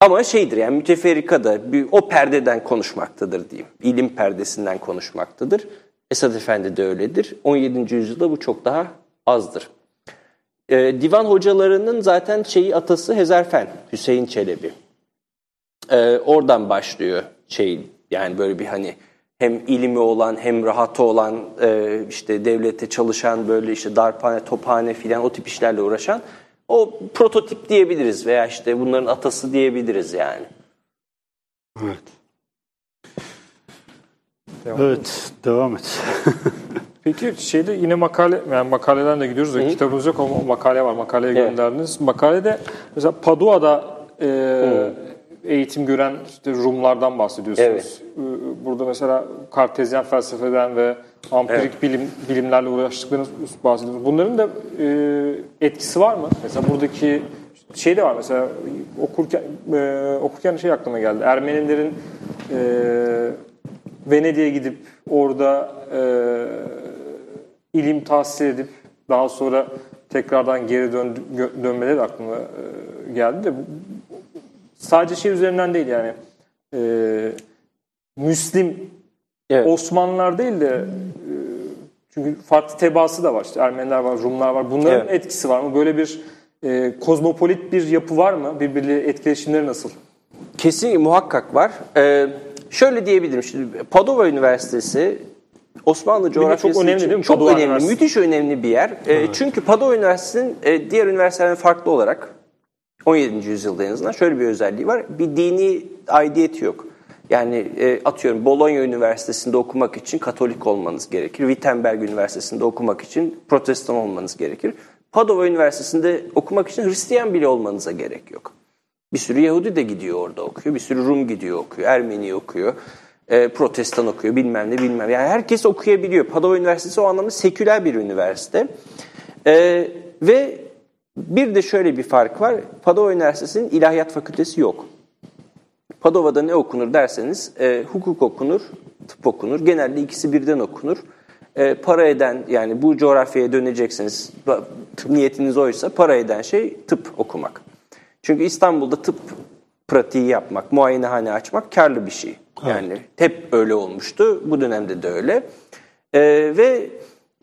S2: ama şeydir yani müteferrika da bir, o perdeden konuşmaktadır diyeyim. İlim perdesinden konuşmaktadır. Esad Efendi de öyledir. 17. yüzyılda bu çok daha azdır. Ee, divan hocalarının zaten şeyi atası Hezerfen, Hüseyin Çelebi. Ee, oradan başlıyor şey yani böyle bir hani hem ilimi olan hem rahatı olan e, işte devlette çalışan böyle işte darphane, tophane filan o tip işlerle uğraşan o prototip diyebiliriz veya işte bunların atası diyebiliriz yani.
S1: Evet.
S3: Devam.
S1: Evet, devam et.
S3: Peki şeyde yine makale, yani makaleden de gidiyoruz da kitabımız yok ama makale var. Makaleye
S2: Evet.
S3: gönderdiniz. Makalede mesela Padua'da e, eğitim gören işte Rumlardan bahsediyorsunuz.
S2: Evet.
S3: E, Burada mesela Kartezyen felsefeden ve ampirik bilim bilimlerle uğraştıklarınız bahsediyorsunuz. Bunların da e, etkisi var mı? Mesela buradaki şey de var mesela okurken e, okurken şey aklıma geldi. Ermenilerin e, Venedik'e gidip orada e, ilim tahsil edip daha sonra tekrardan geri dön, dönmeleri de aklıma e, geldi de sadece şey üzerinden değil yani e, Müslim
S2: Evet.
S3: Osmanlılar değil de e, çünkü farklı tebaası da var işte Ermeniler var Rumlar var bunların
S2: Evet.
S3: etkisi var mı böyle bir e, kozmopolit bir yapı var mı birbirleriyle etkileşimleri nasıl?
S2: Kesin muhakkak var. Ee, şöyle diyebilirim şimdi Padova Üniversitesi Osmanlı coğrafyası
S3: önemli
S2: için
S3: değil mi?
S2: çok
S3: Padova
S2: önemli, müthiş önemli bir yer. Ee, çünkü Padova Üniversitesi'nin e, diğer üniversitelerden farklı olarak 17. yüzyılda en azından şöyle bir özelliği var. Bir dini aidiyeti yok. Yani e, atıyorum Bologna Üniversitesi'nde okumak için Katolik olmanız gerekir. Wittenberg Üniversitesi'nde okumak için Protestan olmanız gerekir. Padova Üniversitesi'nde okumak için Hristiyan bile olmanıza gerek yok. Bir sürü Yahudi de gidiyor orada okuyor. Bir sürü Rum gidiyor okuyor. Ermeni okuyor. e, Protestan okuyor. Bilmem ne bilmem. Yani herkes okuyabiliyor. Padova Üniversitesi o anlamda seküler bir üniversite. E, ve bir de şöyle bir fark var. Padova Üniversitesi'nin ilahiyat fakültesi yok. Padova'da ne okunur derseniz e, hukuk okunur, tıp okunur. Genelde ikisi birden okunur. E, para eden yani bu coğrafyaya döneceksiniz ba- niyetiniz oysa para eden şey tıp okumak. Çünkü İstanbul'da tıp pratiği yapmak, muayenehane açmak karlı bir şey. Yani hep öyle olmuştu. Bu dönemde de öyle. E, ve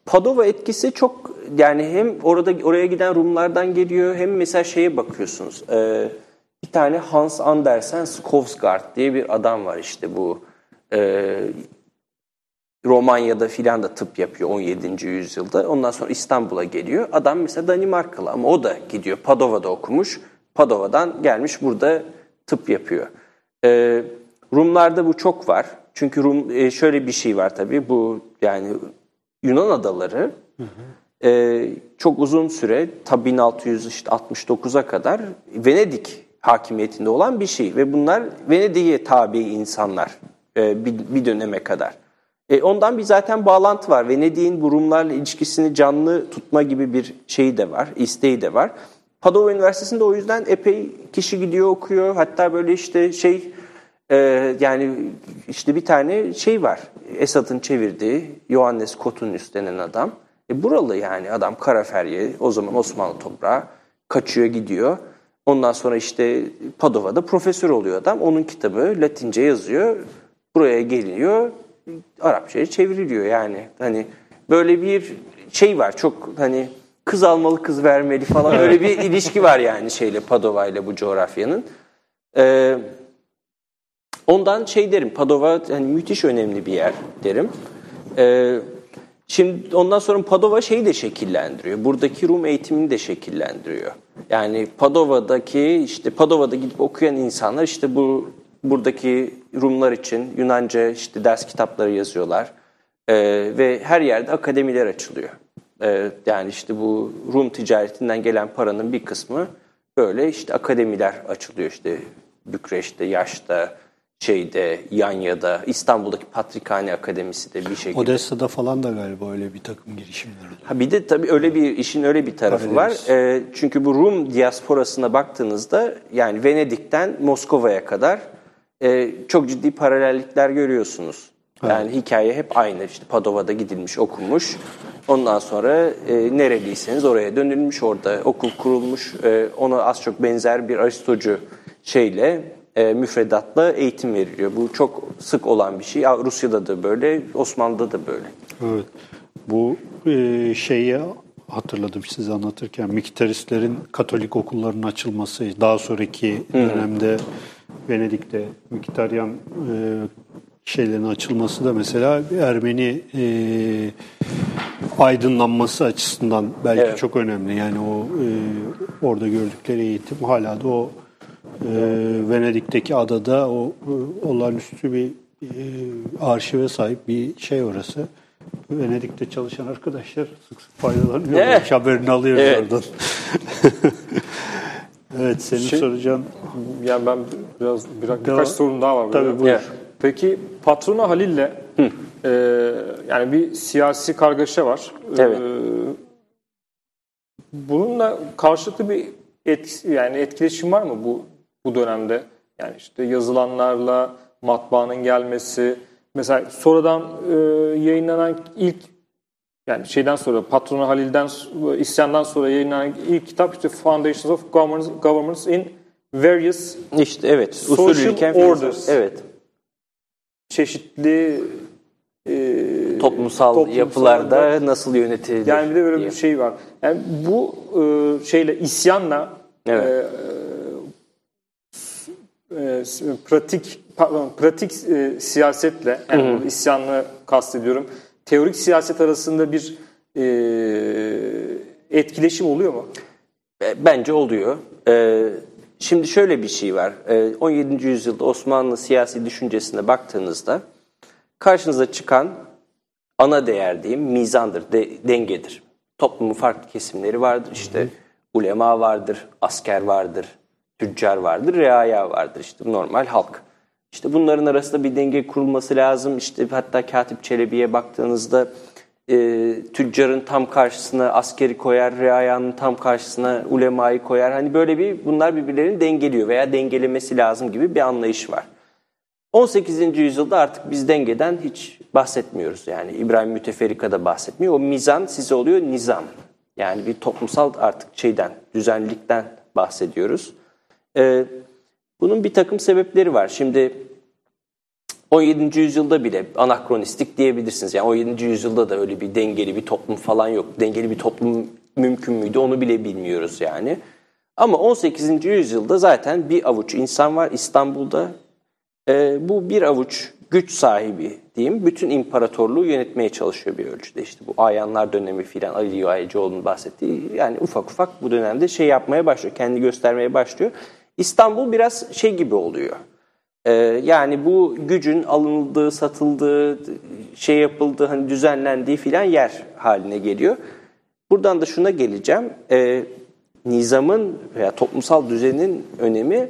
S2: Padova etkisi çok yani hem orada oraya giden Rumlardan geliyor hem mesela şeye bakıyorsunuz. E, bir tane Hans Andersen Skovsgaard diye bir adam var işte bu e, Romanya'da filan da tıp yapıyor 17. yüzyılda. Ondan sonra İstanbul'a geliyor. Adam mesela Danimarkalı ama o da gidiyor. Padova'da okumuş. Padova'dan gelmiş burada tıp yapıyor. E, Rumlarda bu çok var. Çünkü Rum e, şöyle bir şey var tabii. Bu yani Yunan adaları e, çok uzun süre ta 1669'a kadar Venedik hakimiyetinde olan bir şey ve bunlar Venedik'e tabi insanlar e, bir, bir döneme kadar. E, ondan bir zaten bağlantı var. Venedik'in bu Rumlarla ilişkisini canlı tutma gibi bir şeyi de var, isteği de var. Padova Üniversitesi'nde o yüzden epey kişi gidiyor okuyor. Hatta böyle işte şey e, yani işte bir tane şey var. Esad'ın çevirdiği Johannes Kotunius denen adam. E, buralı yani adam Karaferye o zaman Osmanlı toprağı kaçıyor gidiyor. Ondan sonra işte Padova'da profesör oluyor adam. Onun kitabı Latince yazıyor. Buraya geliyor. Arapçaya çevriliyor yani. Hani böyle bir şey var çok hani kız almalı kız vermeli falan öyle bir ilişki var yani şeyle Padova ile bu coğrafyanın. Ee, ondan şey derim Padova hani müthiş önemli bir yer derim. Ee, Şimdi ondan sonra Padova şeyi de şekillendiriyor. Buradaki Rum eğitimini de şekillendiriyor. Yani Padova'daki işte Padova'da gidip okuyan insanlar işte bu buradaki Rumlar için Yunanca işte ders kitapları yazıyorlar. Ee, ve her yerde akademiler açılıyor. Ee, yani işte bu Rum ticaretinden gelen paranın bir kısmı böyle işte akademiler açılıyor işte Bükreş'te, Yaş'ta, şeyde Yanya'da İstanbul'daki Patrikhane Akademisi de bir şekilde.
S1: Odessa'da falan da galiba öyle bir takım girişimler oluyor.
S2: Ha bir de tabii öyle bir işin öyle bir tarafı var. Ee, çünkü bu Rum diasporasına baktığınızda yani Venedik'ten Moskova'ya kadar e, çok ciddi paralellikler görüyorsunuz. Yani hikaye hep aynı. İşte Padova'da gidilmiş, okunmuş. Ondan sonra e, nereliyseniz oraya dönülmüş, orada okul kurulmuş. E, ona az çok benzer bir Aristocu şeyle, e, müfredatla eğitim veriliyor. Bu çok sık olan bir şey. Ya Rusya'da da böyle, Osmanlı'da da böyle.
S1: Evet. Bu e, şeyi hatırladım size anlatırken Miktaristlerin Katolik okullarının açılması daha sonraki dönemde Venedik'te Miktaryan e, şeylerin açılması da mesela Ermeni e, aydınlanması açısından belki
S2: Evet.
S1: çok önemli. Yani o e, orada gördükleri eğitim hala da o e, Venedik'teki adada o e, olağanüstü bir e, arşive sahip bir şey orası. Venedik'te çalışan arkadaşlar sık sık faydalanıyor.
S2: Evet.
S1: Haberini alıyoruz
S2: Evet.
S1: oradan. evet senin
S3: Şey-
S1: soracağın
S3: Yani ben biraz, biraz birkaç
S1: Devam.
S3: sorun daha var.
S1: Tabii,
S3: böyle.
S1: buyur.
S2: Evet.
S3: Peki patrona Halil'le e, yani bir siyasi kargaşa var.
S2: Evet.
S3: E, bununla karşılıklı bir et, yani etkileşim var mı bu bu dönemde? Yani işte yazılanlarla matbaanın gelmesi, mesela sonradan e, yayınlanan ilk yani şeyden sonra patrona Halil'den isyandan sonra yayınlanan ilk kitap işte Foundations of Governments, Governments in Various
S2: İşte evet.
S3: Social orders.
S2: Evet.
S3: çeşitli e,
S2: Toplumsal,
S3: toplumsal-
S2: yapılarda nasıl yönetilir?
S3: yani bir de böyle
S2: diye.
S3: bir şey var. Yani bu e, şeyle isyanla
S2: Evet.
S3: e, e, pratik pardon, pratik e, siyasetle yani isyanlı kastediyorum. Teorik siyaset arasında bir e, etkileşim oluyor mu?
S2: E, Bence oluyor. Ee, şimdi şöyle bir şey var. Ee, 17. yüzyılda Osmanlı siyasi düşüncesine baktığınızda karşınıza çıkan ana değer diyeyim mizandır, de- dengedir. Toplumun farklı kesimleri vardır. İşte ulema vardır, asker vardır, tüccar vardır, reaya vardır. İşte normal halk. İşte bunların arasında bir denge kurulması lazım. İşte hatta Katip Çelebi'ye baktığınızda e, tüccarın tam karşısına askeri koyar, reayanın tam karşısına ulemayı koyar. Hani böyle bir bunlar birbirlerini dengeliyor veya dengelemesi lazım gibi bir anlayış var. 18. yüzyılda artık biz dengeden hiç bahsetmiyoruz. Yani İbrahim Müteferrika da bahsetmiyor. O mizan size oluyor nizam. Yani bir toplumsal artık şeyden, düzenlilikten bahsediyoruz. Ee, bunun bir takım sebepleri var. Şimdi 17. yüzyılda bile anakronistik diyebilirsiniz. Yani 17. yüzyılda da öyle bir dengeli bir toplum falan yok. Dengeli bir toplum mümkün müydü onu bile bilmiyoruz yani. Ama 18. yüzyılda zaten bir avuç insan var İstanbul'da. Ee, bu bir avuç güç sahibi diyeyim bütün imparatorluğu yönetmeye çalışıyor bir ölçüde. İşte bu Ayanlar dönemi filan Ali Yuhaycıoğlu'nun bahsettiği yani ufak ufak bu dönemde şey yapmaya başlıyor. Kendi göstermeye başlıyor. İstanbul biraz şey gibi oluyor. Ee, yani bu gücün alınıldığı, satıldığı, şey yapıldığı, hani düzenlendiği filan yer haline geliyor. Buradan da şuna geleceğim. Ee, nizamın veya toplumsal düzenin önemi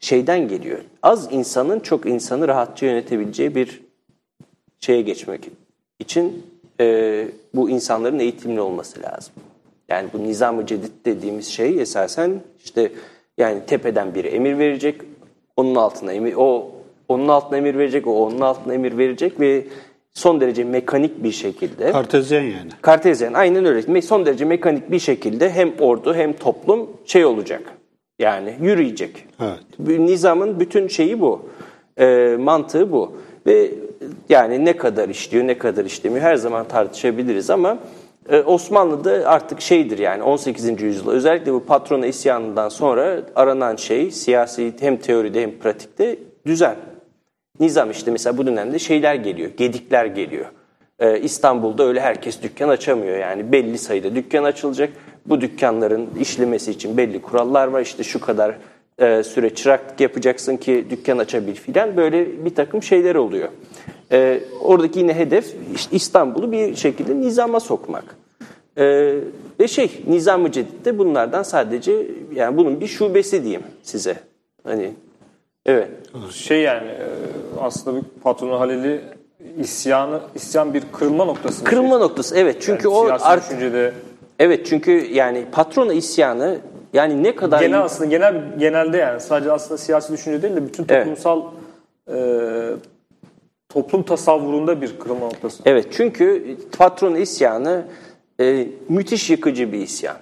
S2: şeyden geliyor. Az insanın çok insanı rahatça yönetebileceği bir şeye geçmek için e, bu insanların eğitimli olması lazım. Yani bu nizam-ı cedid dediğimiz şey esasen işte yani tepeden biri emir verecek, onun altına emir, o onun altına emir verecek, o onun altına emir verecek ve son derece mekanik bir şekilde
S1: Kartezyen yani.
S2: Kartezyen aynen öyle. Son derece mekanik bir şekilde hem ordu hem toplum şey olacak. Yani yürüyecek.
S1: Evet.
S2: Nizamın bütün şeyi bu. Ee, mantığı bu. Ve yani ne kadar işliyor ne kadar işlemiyor her zaman tartışabiliriz ama e, Osmanlı'da artık şeydir yani 18. yüzyılda özellikle bu patrona isyanından sonra aranan şey siyasi hem teoride hem pratikte düzen. Nizam işte mesela bu dönemde şeyler geliyor, gedikler geliyor. Ee, İstanbul'da öyle herkes dükkan açamıyor yani belli sayıda dükkan açılacak. Bu dükkanların işlemesi için belli kurallar var. İşte şu kadar e, süre çıraklık yapacaksın ki dükkan açabil filan böyle bir takım şeyler oluyor. Ee, oradaki yine hedef İstanbul'u bir şekilde nizama sokmak. Ee, ve şey Nizam-ı Cedid de bunlardan sadece yani bunun bir şubesi diyeyim size. Hani Evet.
S3: Şey yani e, aslında bir patronu Halil'i isyanı isyan bir kırılma noktası. mı?
S2: Kırılma noktası evet çünkü o
S3: siyasi
S2: artık
S3: düşüncede
S2: evet çünkü yani patrona isyanı yani ne kadar
S3: genel aslında genel genelde yani sadece aslında siyasi düşünce değil de bütün
S2: Evet.
S3: toplumsal e, toplum tasavvurunda bir kırılma noktası.
S2: Evet çünkü patron isyanı e, müthiş yıkıcı bir isyan.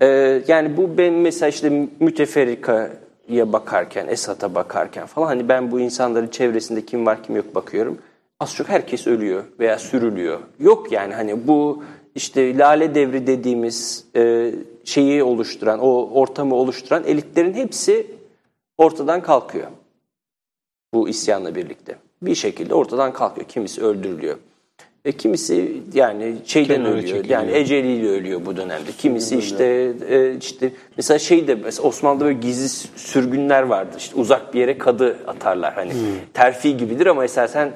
S2: E, yani bu ben mesela işte müteferrikaya bakarken, Esat'a bakarken falan hani ben bu insanların çevresinde kim var kim yok bakıyorum. Az çok herkes ölüyor veya sürülüyor. Yok yani hani bu işte lale devri dediğimiz e, şeyi oluşturan, o ortamı oluşturan elitlerin hepsi ortadan kalkıyor bu isyanla birlikte. Bir şekilde ortadan kalkıyor. Kimisi öldürülüyor. E, kimisi yani şeyden
S1: Kenara
S2: ölüyor.
S1: çekiliyor.
S2: Yani eceliyle ölüyor bu dönemde. Kimisi işte e, işte mesela şeyde mesela Osmanlı'da böyle gizli sürgünler vardı. İşte uzak bir yere kadı atarlar. Hani
S1: Hmm.
S2: terfi gibidir ama esasen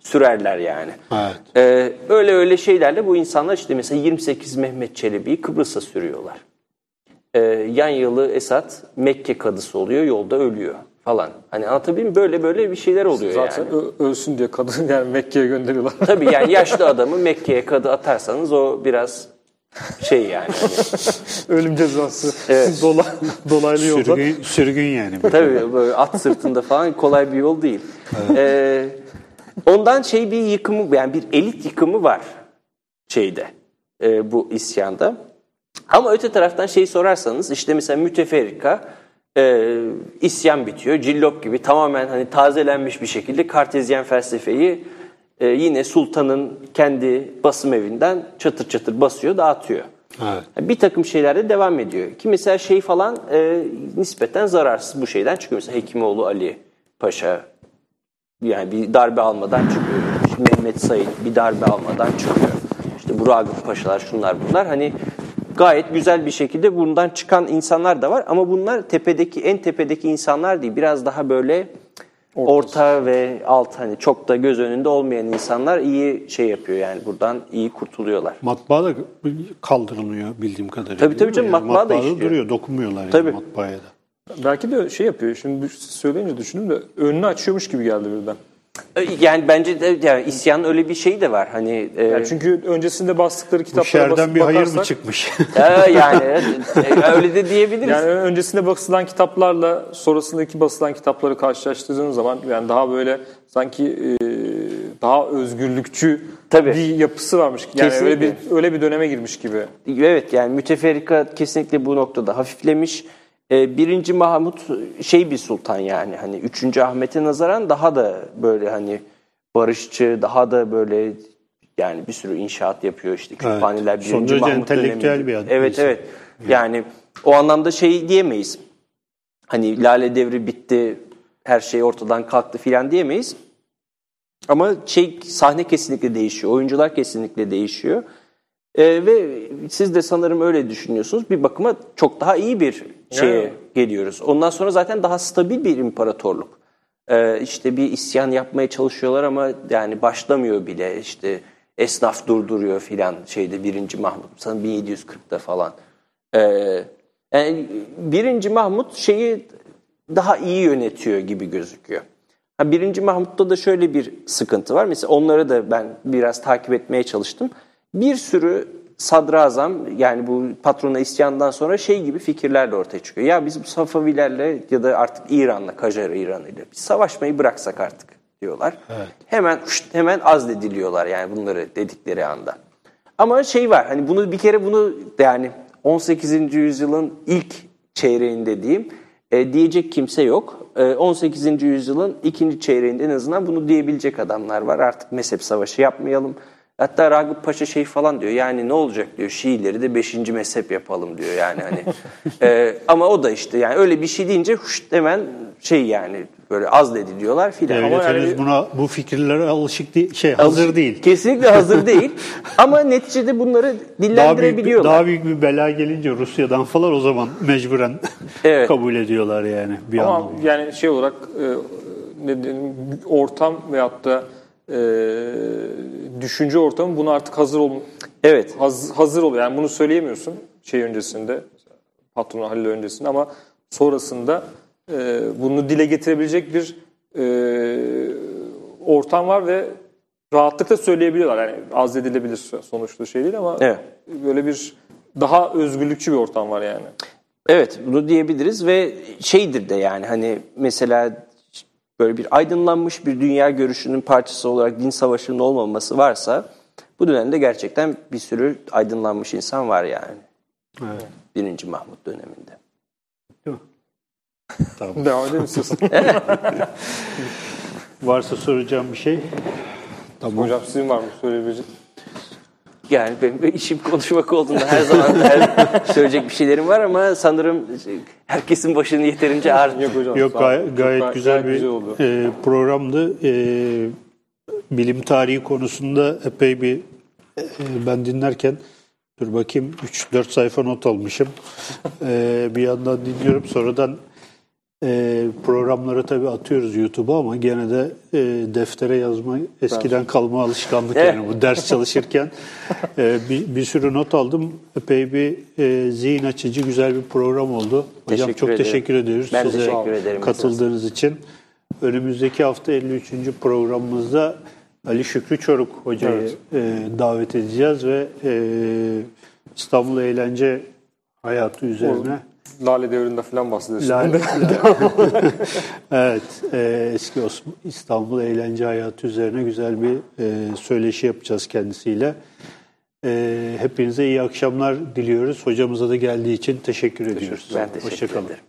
S2: sürerler yani.
S1: Evet.
S2: Ee, öyle öyle şeylerle bu insanlar işte mesela 28 Mehmet Çelebi'yi Kıbrıs'a sürüyorlar. Ee, yan yılı Esat Mekke kadısı oluyor yolda ölüyor falan. Hani anlatabiliyor muyum? Böyle böyle bir şeyler oluyor
S3: Zaten
S2: yani.
S3: ö- ölsün diye kadın yani Mekke'ye gönderiyorlar.
S2: Tabii yani yaşlı adamı Mekke'ye kadı atarsanız o biraz şey yani. Hani,
S3: Ölüm cezası.
S2: Evet.
S3: Dola, dolaylı yolda.
S1: Sürgün, sürgün yani.
S2: tabii böyle at sırtında falan kolay bir yol değil. Ee, ondan şey bir yıkımı yani bir elit yıkımı var şeyde e, bu isyanda. Ama öte taraftan şeyi sorarsanız işte mesela müteferrika e, isyan bitiyor. Cillop gibi tamamen hani tazelenmiş bir şekilde kartezyen felsefeyi e, yine sultanın kendi basım evinden çatır çatır basıyor, dağıtıyor.
S1: Evet.
S2: Bir takım şeylerde devam ediyor. Ki mesela şey falan e, nispeten zararsız bu şeyden çıkıyor. Mesela Hekimoğlu Ali Paşa yani bir darbe almadan çıkıyor. İşte Mehmet Said bir darbe almadan çıkıyor. İşte bu Ragıp Paşalar şunlar bunlar. Hani gayet güzel bir şekilde bundan çıkan insanlar da var. Ama bunlar tepedeki en tepedeki insanlar değil. Biraz daha böyle orta ve alt hani çok da göz önünde olmayan insanlar iyi şey yapıyor yani buradan iyi kurtuluyorlar.
S1: Matbaa da kaldırılmıyor bildiğim kadarıyla.
S2: Tabii, tabii canım,
S1: Yani
S2: matbaa da
S1: matbaada
S2: işliyor.
S1: duruyor, dokunmuyorlar yani
S2: Tabii.
S1: matbaaya da.
S3: Belki de şey yapıyor. Şimdi söyleyince düşündüm de önünü açıyormuş gibi geldi birden.
S2: Yani bence de yani isyanın öyle bir şeyi de var. Hani e,
S3: Yani çünkü öncesinde bastıkları
S1: Bu
S3: kitaplara
S1: şerden
S3: basıp
S1: bir hayır mı
S3: bakarsak-
S1: çıkmış?
S2: e, yani e, öyle de diyebiliriz.
S3: Yani öncesinde basılan kitaplarla sonrasındaki basılan kitapları karşılaştırdığın zaman yani daha böyle sanki e, daha özgürlükçü
S2: Tabii.
S3: bir yapısı varmış. Yani öyle bir
S2: Kesinlikle.
S3: öyle bir döneme girmiş gibi.
S2: Evet yani müteferrika kesinlikle bu noktada hafiflemiş. Ee, Birinci Mahmut şey bir sultan yani hani üçüncü Ahmet'e nazaran daha da böyle hani barışçı, daha da böyle yani bir sürü inşaat yapıyor işte kütüphaneler
S1: Evet.
S2: birinci Mahmut
S1: entelektüel
S2: döneminde.
S1: bir adam,
S2: Evet
S1: insan.
S2: evet yani o anlamda şey diyemeyiz. Hani Lale Devri bitti, her şey ortadan kalktı filan diyemeyiz. Ama şey sahne kesinlikle değişiyor, oyuncular kesinlikle değişiyor. Ee, ve siz de sanırım öyle düşünüyorsunuz. Bir bakıma çok daha iyi bir şeye
S3: Evet.
S2: geliyoruz. Ondan sonra zaten daha stabil bir imparatorluk. Ee, işte bir isyan yapmaya çalışıyorlar ama yani başlamıyor bile. İşte esnaf durduruyor filan şeyde birinci Mahmut. Sanırım 1740'da falan. Ee, yani birinci Mahmut şeyi daha iyi yönetiyor gibi gözüküyor. Ha, birinci Mahmut'ta da şöyle bir sıkıntı var. Mesela onları da ben biraz takip etmeye çalıştım. Bir sürü sadrazam yani bu patrona isyandan sonra şey gibi fikirlerle ortaya çıkıyor. Ya biz bu Safavilerle ya da artık İran'la, Kajar İran'ıyla biz savaşmayı bıraksak artık diyorlar. Hemen şşt, hemen azlediliyorlar yani bunları dedikleri anda. Ama şey var hani bunu bir kere bunu yani 18. yüzyılın ilk çeyreğinde diyeyim e, diyecek kimse yok. E, 18. yüzyılın ikinci çeyreğinde en azından bunu diyebilecek adamlar var. Artık mezhep savaşı yapmayalım. Hatta Ragıp Paşa şey falan diyor yani ne olacak diyor Şiileri de 5. mezhep yapalım diyor yani hani. E, ama o da işte yani öyle bir şey deyince huşt hemen şey yani böyle azlediliyorlar filan. Ama
S1: Devletimiz
S2: yani-
S1: buna bu fikirlere alışık değil, şey hazır değil.
S2: Kesinlikle hazır değil. Ama neticede bunları
S1: Daha büyük,
S2: dillendirebiliyorlar.
S1: daha büyük bir bela gelince Rusya'dan falan o zaman mecburen
S2: Evet.
S1: kabul ediyorlar yani bir
S3: Ama
S1: anlamda.
S3: yani şey olarak e, ne diyelim, ortam veyahut da e, düşünce ortamı buna artık hazır ol
S2: Evet.
S3: haz- hazır oluyor. Yani bunu söyleyemiyorsun şey öncesinde patron Halil öncesinde ama sonrasında e, bunu dile getirebilecek bir e, ortam var ve rahatlıkla söyleyebiliyorlar. Yani azledilebilir sonuçta şey değil ama
S2: Evet.
S3: böyle bir daha özgürlükçü bir ortam var yani.
S2: Evet bunu diyebiliriz ve şeydir de yani hani mesela böyle bir aydınlanmış bir dünya görüşünün parçası olarak din savaşının olmaması varsa bu dönemde gerçekten bir sürü aydınlanmış insan var yani.
S1: Evet.
S2: Birinci Mahmut döneminde.
S1: Değil mi? Tamam.
S3: Devam edelim istiyorsan.
S1: Varsa soracağım bir şey. Tamam.
S3: Hocam sizin var mı söyleyebilecek?
S2: Yani benim de işim konuşmak olduğunda her zaman her söyleyecek bir şeylerim var ama sanırım herkesin başını yeterince ağrıttı.
S3: Yok hocam.
S1: Yok gay- gayet
S3: Çok
S1: güzel bir
S3: oldu.
S1: e, programdı. E, bilim tarihi konusunda epey bir e, ben dinlerken dur bakayım 3-4 sayfa not almışım. E, bir yandan dinliyorum sonradan e, programları tabii atıyoruz YouTube'a ama gene de e, deftere yazma eskiden kalma alışkanlık yani bu ders çalışırken e, bir, bir sürü not aldım. Epey bir e, zihin açıcı güzel bir program oldu. Hocam
S2: Teşekkür
S1: çok
S2: ederim.
S1: teşekkür ediyoruz
S2: Ben
S1: size
S2: teşekkür ederim.
S1: katıldığınız için. Önümüzdeki hafta 53. programımızda Ali Şükrü Çoruk hocayı e, davet edeceğiz ve e, İstanbul eğlence hayatı üzerine
S3: Lale devrinde falan bahsediyorsun.
S1: La- evet, e, eski İstanbul eğlence hayatı üzerine güzel bir e, söyleşi yapacağız kendisiyle. E, hepinize iyi akşamlar diliyoruz. Hocamıza da geldiği için teşekkür ediyoruz.
S2: Ben teşekkür
S1: Hoşçakalın.
S2: ederim.